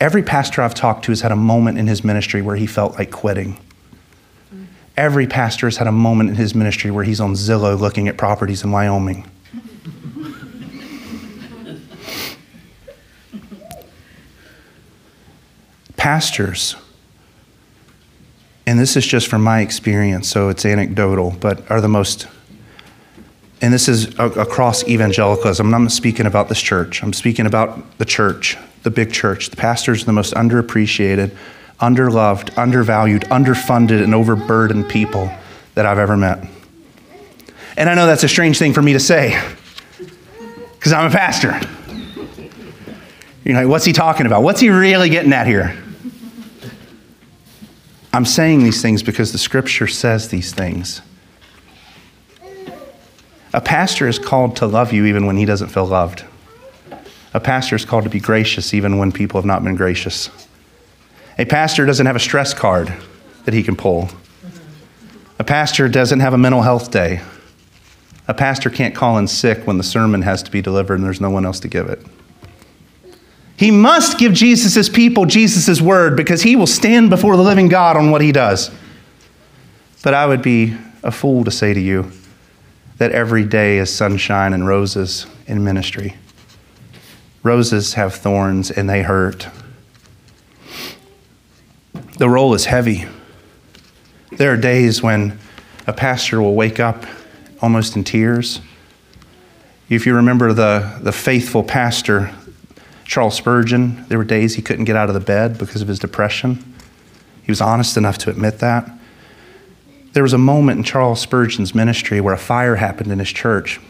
Every pastor I've talked to has had a moment in his ministry where he felt like quitting. Every pastor has had a moment in his ministry where he's on Zillow looking at properties in Wyoming. Pastors, and this is just from my experience, so it's anecdotal, but are the most and this is across evangelicalism. I'm not speaking about this church. I'm speaking about the church, the big church. The pastors are the most underappreciated, underloved, undervalued, underfunded, and overburdened people that I've ever met. And I know that's a strange thing for me to say because I'm a pastor. You know, what's he talking about? What's he really getting at here? I'm saying these things because the scripture says these things. A pastor is called to love you even when he doesn't feel loved. A pastor is called to be gracious even when people have not been gracious. A pastor doesn't have a stress card that he can pull. A pastor doesn't have a mental health day. A pastor can't call in sick when the sermon has to be delivered and there's no one else to give it. He must give Jesus' people Jesus' word because he will stand before the living God on what he does. But I would be a fool to say to you that every day is sunshine and roses in ministry. Roses have thorns and they hurt. The role is heavy. There are days when a pastor will wake up almost in tears. If you remember the, the faithful pastor Charles Spurgeon, there were days he couldn't get out of the bed because of his depression. He was honest enough to admit that. There was a moment in Charles Spurgeon's ministry where a fire happened in his church,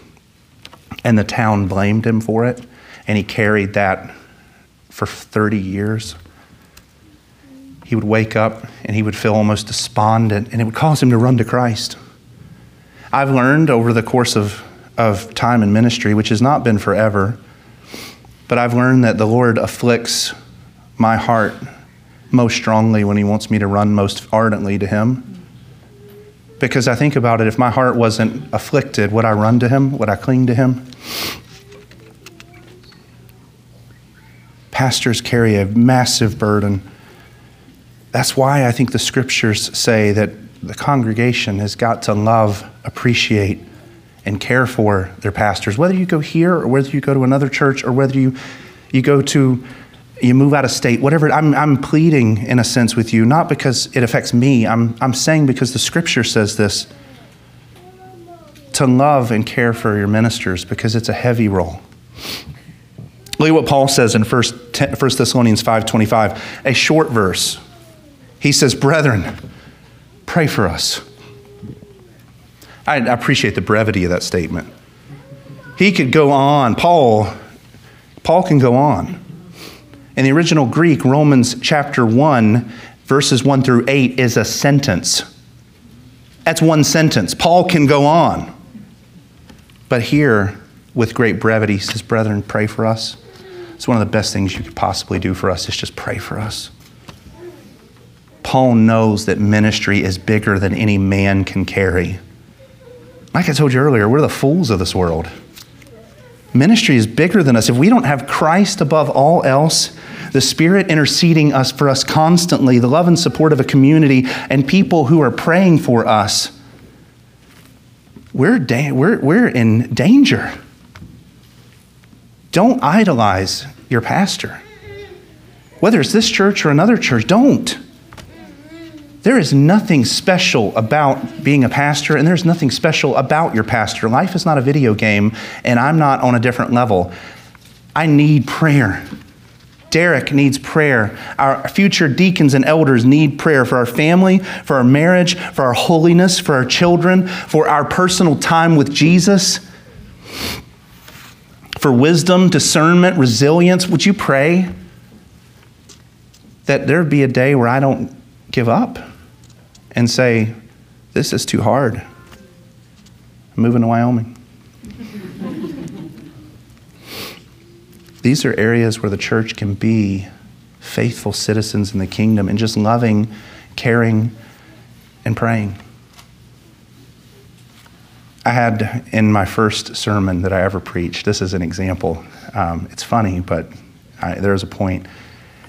and the town blamed him for it, and he carried that for 30 years. He would wake up and he would feel almost despondent, and it would cause him to run to Christ. I've learned over the course of, of time in ministry, which has not been forever, but I've learned that the Lord afflicts my heart most strongly when He wants me to run most ardently to Him. Because I think about it, if my heart wasn't afflicted, would I run to Him? Would I cling to Him? Pastors carry a massive burden. That's why I think the scriptures say that the congregation has got to love, appreciate, and care for their pastors, whether you go here or whether you go to another church or whether you, you go to, you move out of state, whatever. I'm, I'm pleading in a sense with you, not because it affects me. I'm, I'm saying because the scripture says this to love and care for your ministers because it's a heavy role. Look at what Paul says in 1 Thessalonians 5.25, a short verse. He says, Brethren, pray for us I appreciate the brevity of that statement. He could go on. Paul, Paul can go on. In the original Greek, Romans chapter 1, verses 1 through 8 is a sentence. That's one sentence. Paul can go on. But here, with great brevity, he says, Brethren, pray for us. It's one of the best things you could possibly do for us, is just pray for us. Paul knows that ministry is bigger than any man can carry. Like I told you earlier, we're the fools of this world. Ministry is bigger than us. If we don't have Christ above all else, the Spirit interceding us for us constantly, the love and support of a community, and people who are praying for us, we're, da- we're, we're in danger. Don't idolize your pastor. Whether it's this church or another church, don't. There is nothing special about being a pastor, and there's nothing special about your pastor. Life is not a video game, and I'm not on a different level. I need prayer. Derek needs prayer. Our future deacons and elders need prayer for our family, for our marriage, for our holiness, for our children, for our personal time with Jesus, for wisdom, discernment, resilience. Would you pray that there be a day where I don't give up? and say, This is too hard. I'm moving to Wyoming. These are areas where the church can be faithful citizens in the kingdom and just loving, caring, and praying. I had in my first sermon that I ever preached, this is an example. Um, it's funny, but I, there's a point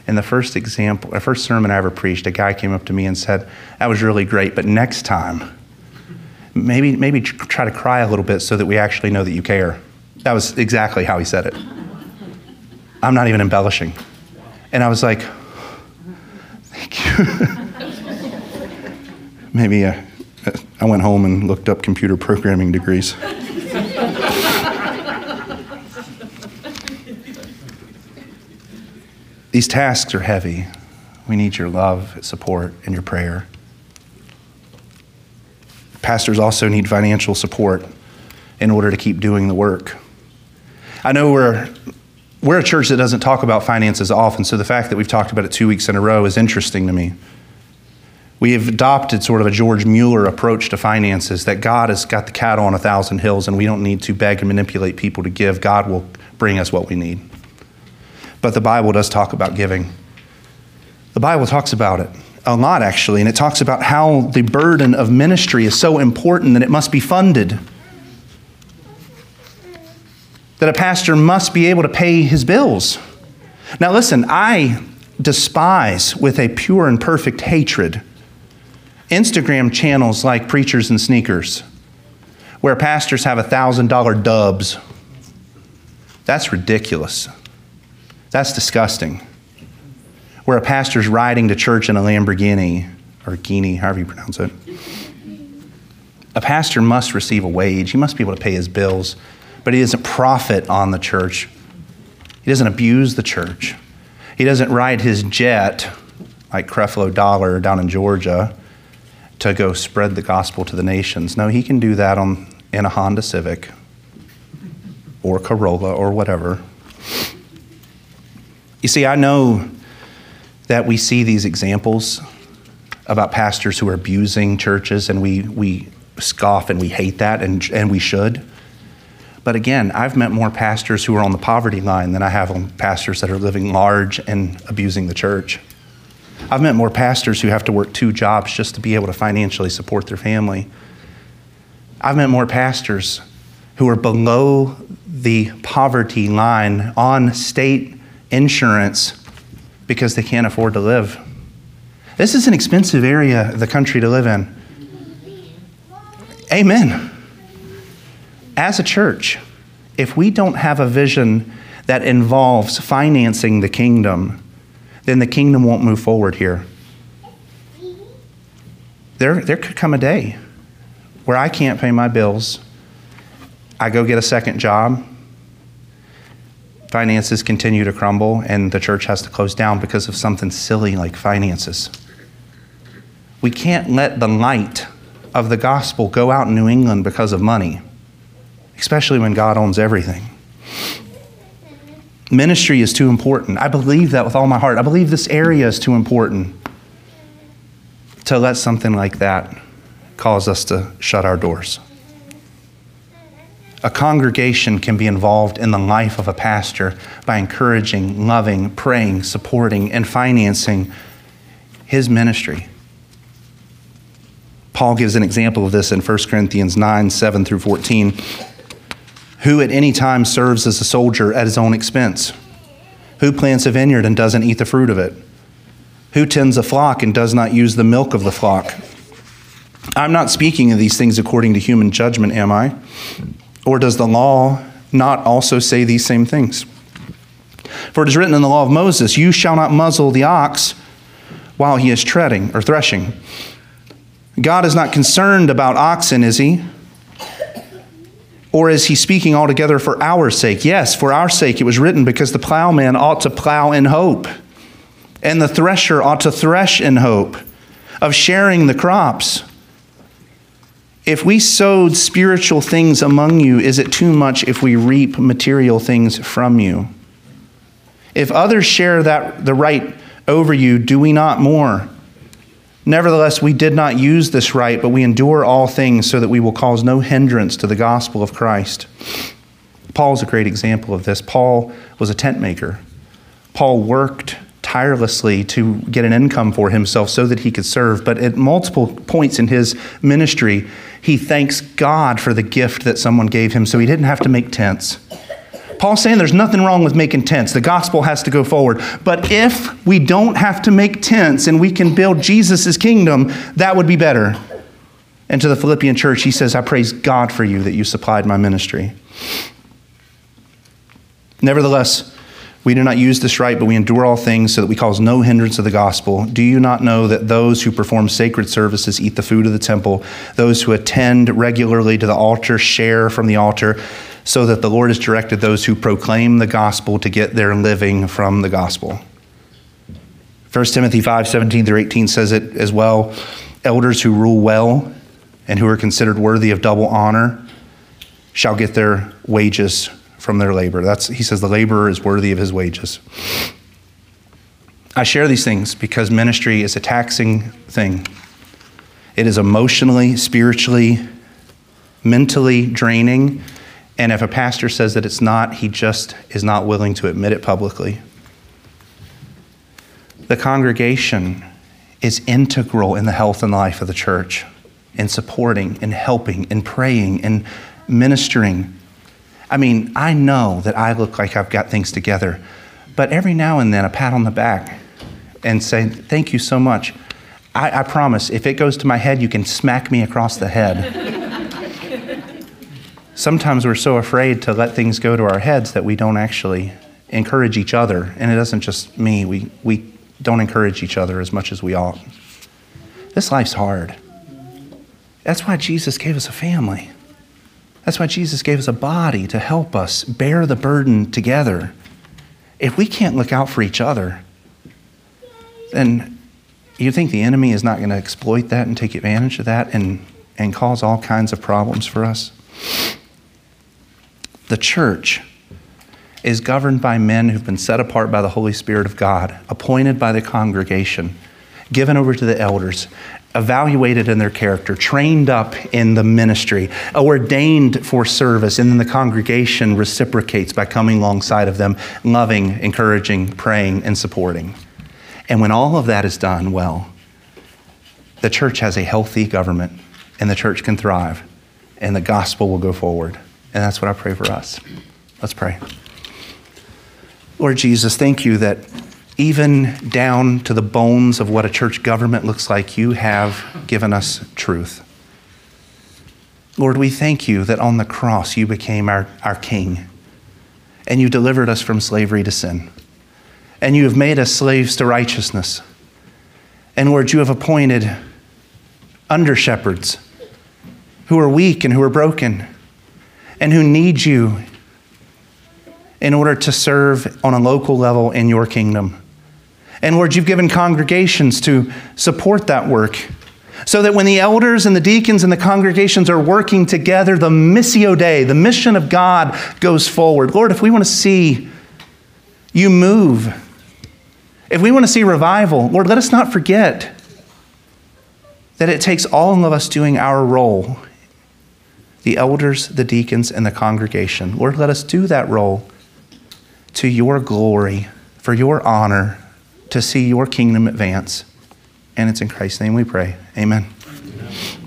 in the first example, the first sermon I ever preached, a guy came up to me and said, That was really great, but next time, maybe, maybe try to cry a little bit so that we actually know that you care. That was exactly how he said it. I'm not even embellishing. And I was like, Thank you. *laughs* maybe uh, I went home and looked up computer programming degrees. These tasks are heavy. We need your love, support, and your prayer. Pastors also need financial support in order to keep doing the work. I know we're, we're a church that doesn't talk about finances often, so the fact that we've talked about it two weeks in a row is interesting to me. We have adopted sort of a George Mueller approach to finances that God has got the cattle on a thousand hills and we don't need to beg and manipulate people to give. God will bring us what we need. But the Bible does talk about giving. The Bible talks about it a lot, actually, and it talks about how the burden of ministry is so important that it must be funded. That a pastor must be able to pay his bills. Now, listen, I despise with a pure and perfect hatred Instagram channels like Preachers and Sneakers, where pastors have $1,000 dubs. That's ridiculous. That's disgusting. Where a pastor's riding to church in a Lamborghini, or Guinea, however you pronounce it. A pastor must receive a wage. He must be able to pay his bills, but he doesn't profit on the church. He doesn't abuse the church. He doesn't ride his jet like Creflo Dollar down in Georgia to go spread the gospel to the nations. No, he can do that on, in a Honda Civic or Corolla or whatever. You see, I know that we see these examples about pastors who are abusing churches, and we, we scoff and we hate that, and, and we should. But again, I've met more pastors who are on the poverty line than I have on pastors that are living large and abusing the church. I've met more pastors who have to work two jobs just to be able to financially support their family. I've met more pastors who are below the poverty line on state insurance because they can't afford to live. This is an expensive area of the country to live in. Amen. As a church, if we don't have a vision that involves financing the kingdom, then the kingdom won't move forward here. There, there could come a day where I can't pay my bills. I go get a second job. Finances continue to crumble, and the church has to close down because of something silly like finances. We can't let the light of the gospel go out in New England because of money, especially when God owns everything. Ministry is too important. I believe that with all my heart. I believe this area is too important to let something like that cause us to shut our doors. A congregation can be involved in the life of a pastor by encouraging, loving, praying, supporting, and financing his ministry. Paul gives an example of this in 1 Corinthians 9 7 through 14 who at any time serves as a soldier at his own expense? Who plants a vineyard and doesn't eat the fruit of it? Who tends a flock and does not use the milk of the flock? I'm not speaking of these things according to human judgment, am I? Or does the law not also say these same things? For it is written in the law of Moses, You shall not muzzle the ox while he is treading or threshing. God is not concerned about oxen, is he? Or is he speaking altogether for our sake? Yes, for our sake it was written because the plowman ought to plow in hope, and the thresher ought to thresh in hope of sharing the crops. If we sowed spiritual things among you, is it too much if we reap material things from you? If others share that the right over you, do we not more? Nevertheless, we did not use this right, but we endure all things so that we will cause no hindrance to the gospel of Christ. Paul is a great example of this. Paul was a tent maker. Paul worked tirelessly to get an income for himself so that he could serve. But at multiple points in his ministry, he thanks God for the gift that someone gave him so he didn't have to make tents. Paul's saying there's nothing wrong with making tents. The gospel has to go forward. But if we don't have to make tents and we can build Jesus' kingdom, that would be better. And to the Philippian church, he says, I praise God for you that you supplied my ministry. Nevertheless, we do not use this right, but we endure all things so that we cause no hindrance of the gospel. Do you not know that those who perform sacred services eat the food of the temple? Those who attend regularly to the altar share from the altar so that the Lord has directed those who proclaim the gospel to get their living from the gospel. 1 Timothy 5 17 through 18 says it as well. Elders who rule well and who are considered worthy of double honor shall get their wages from their labor. That's, he says the laborer is worthy of his wages. I share these things because ministry is a taxing thing. It is emotionally, spiritually, mentally draining. And if a pastor says that it's not, he just is not willing to admit it publicly. The congregation is integral in the health and life of the church, in supporting, in helping, in praying, in ministering. I mean, I know that I look like I've got things together, but every now and then a pat on the back and say, Thank you so much. I, I promise, if it goes to my head, you can smack me across the head. *laughs* Sometimes we're so afraid to let things go to our heads that we don't actually encourage each other. And it isn't just me, we, we don't encourage each other as much as we ought. This life's hard. That's why Jesus gave us a family. That's why Jesus gave us a body to help us bear the burden together. If we can't look out for each other, then you think the enemy is not going to exploit that and take advantage of that and, and cause all kinds of problems for us? The church is governed by men who've been set apart by the Holy Spirit of God, appointed by the congregation, given over to the elders, evaluated in their character, trained up in the ministry, ordained for service, and then the congregation reciprocates by coming alongside of them, loving, encouraging, praying, and supporting. And when all of that is done well, the church has a healthy government, and the church can thrive, and the gospel will go forward. And that's what I pray for us. Let's pray. Lord Jesus, thank you that even down to the bones of what a church government looks like, you have given us truth. Lord, we thank you that on the cross you became our, our king and you delivered us from slavery to sin. And you have made us slaves to righteousness. And Lord, you have appointed under shepherds who are weak and who are broken and who need you in order to serve on a local level in your kingdom. And Lord, you've given congregations to support that work. So that when the elders and the deacons and the congregations are working together, the Missio Dei, the mission of God, goes forward. Lord, if we want to see you move, if we want to see revival, Lord, let us not forget that it takes all of us doing our role the elders, the deacons, and the congregation. Lord, let us do that role to your glory, for your honor, to see your kingdom advance. And it's in Christ's name we pray. Amen. Amen.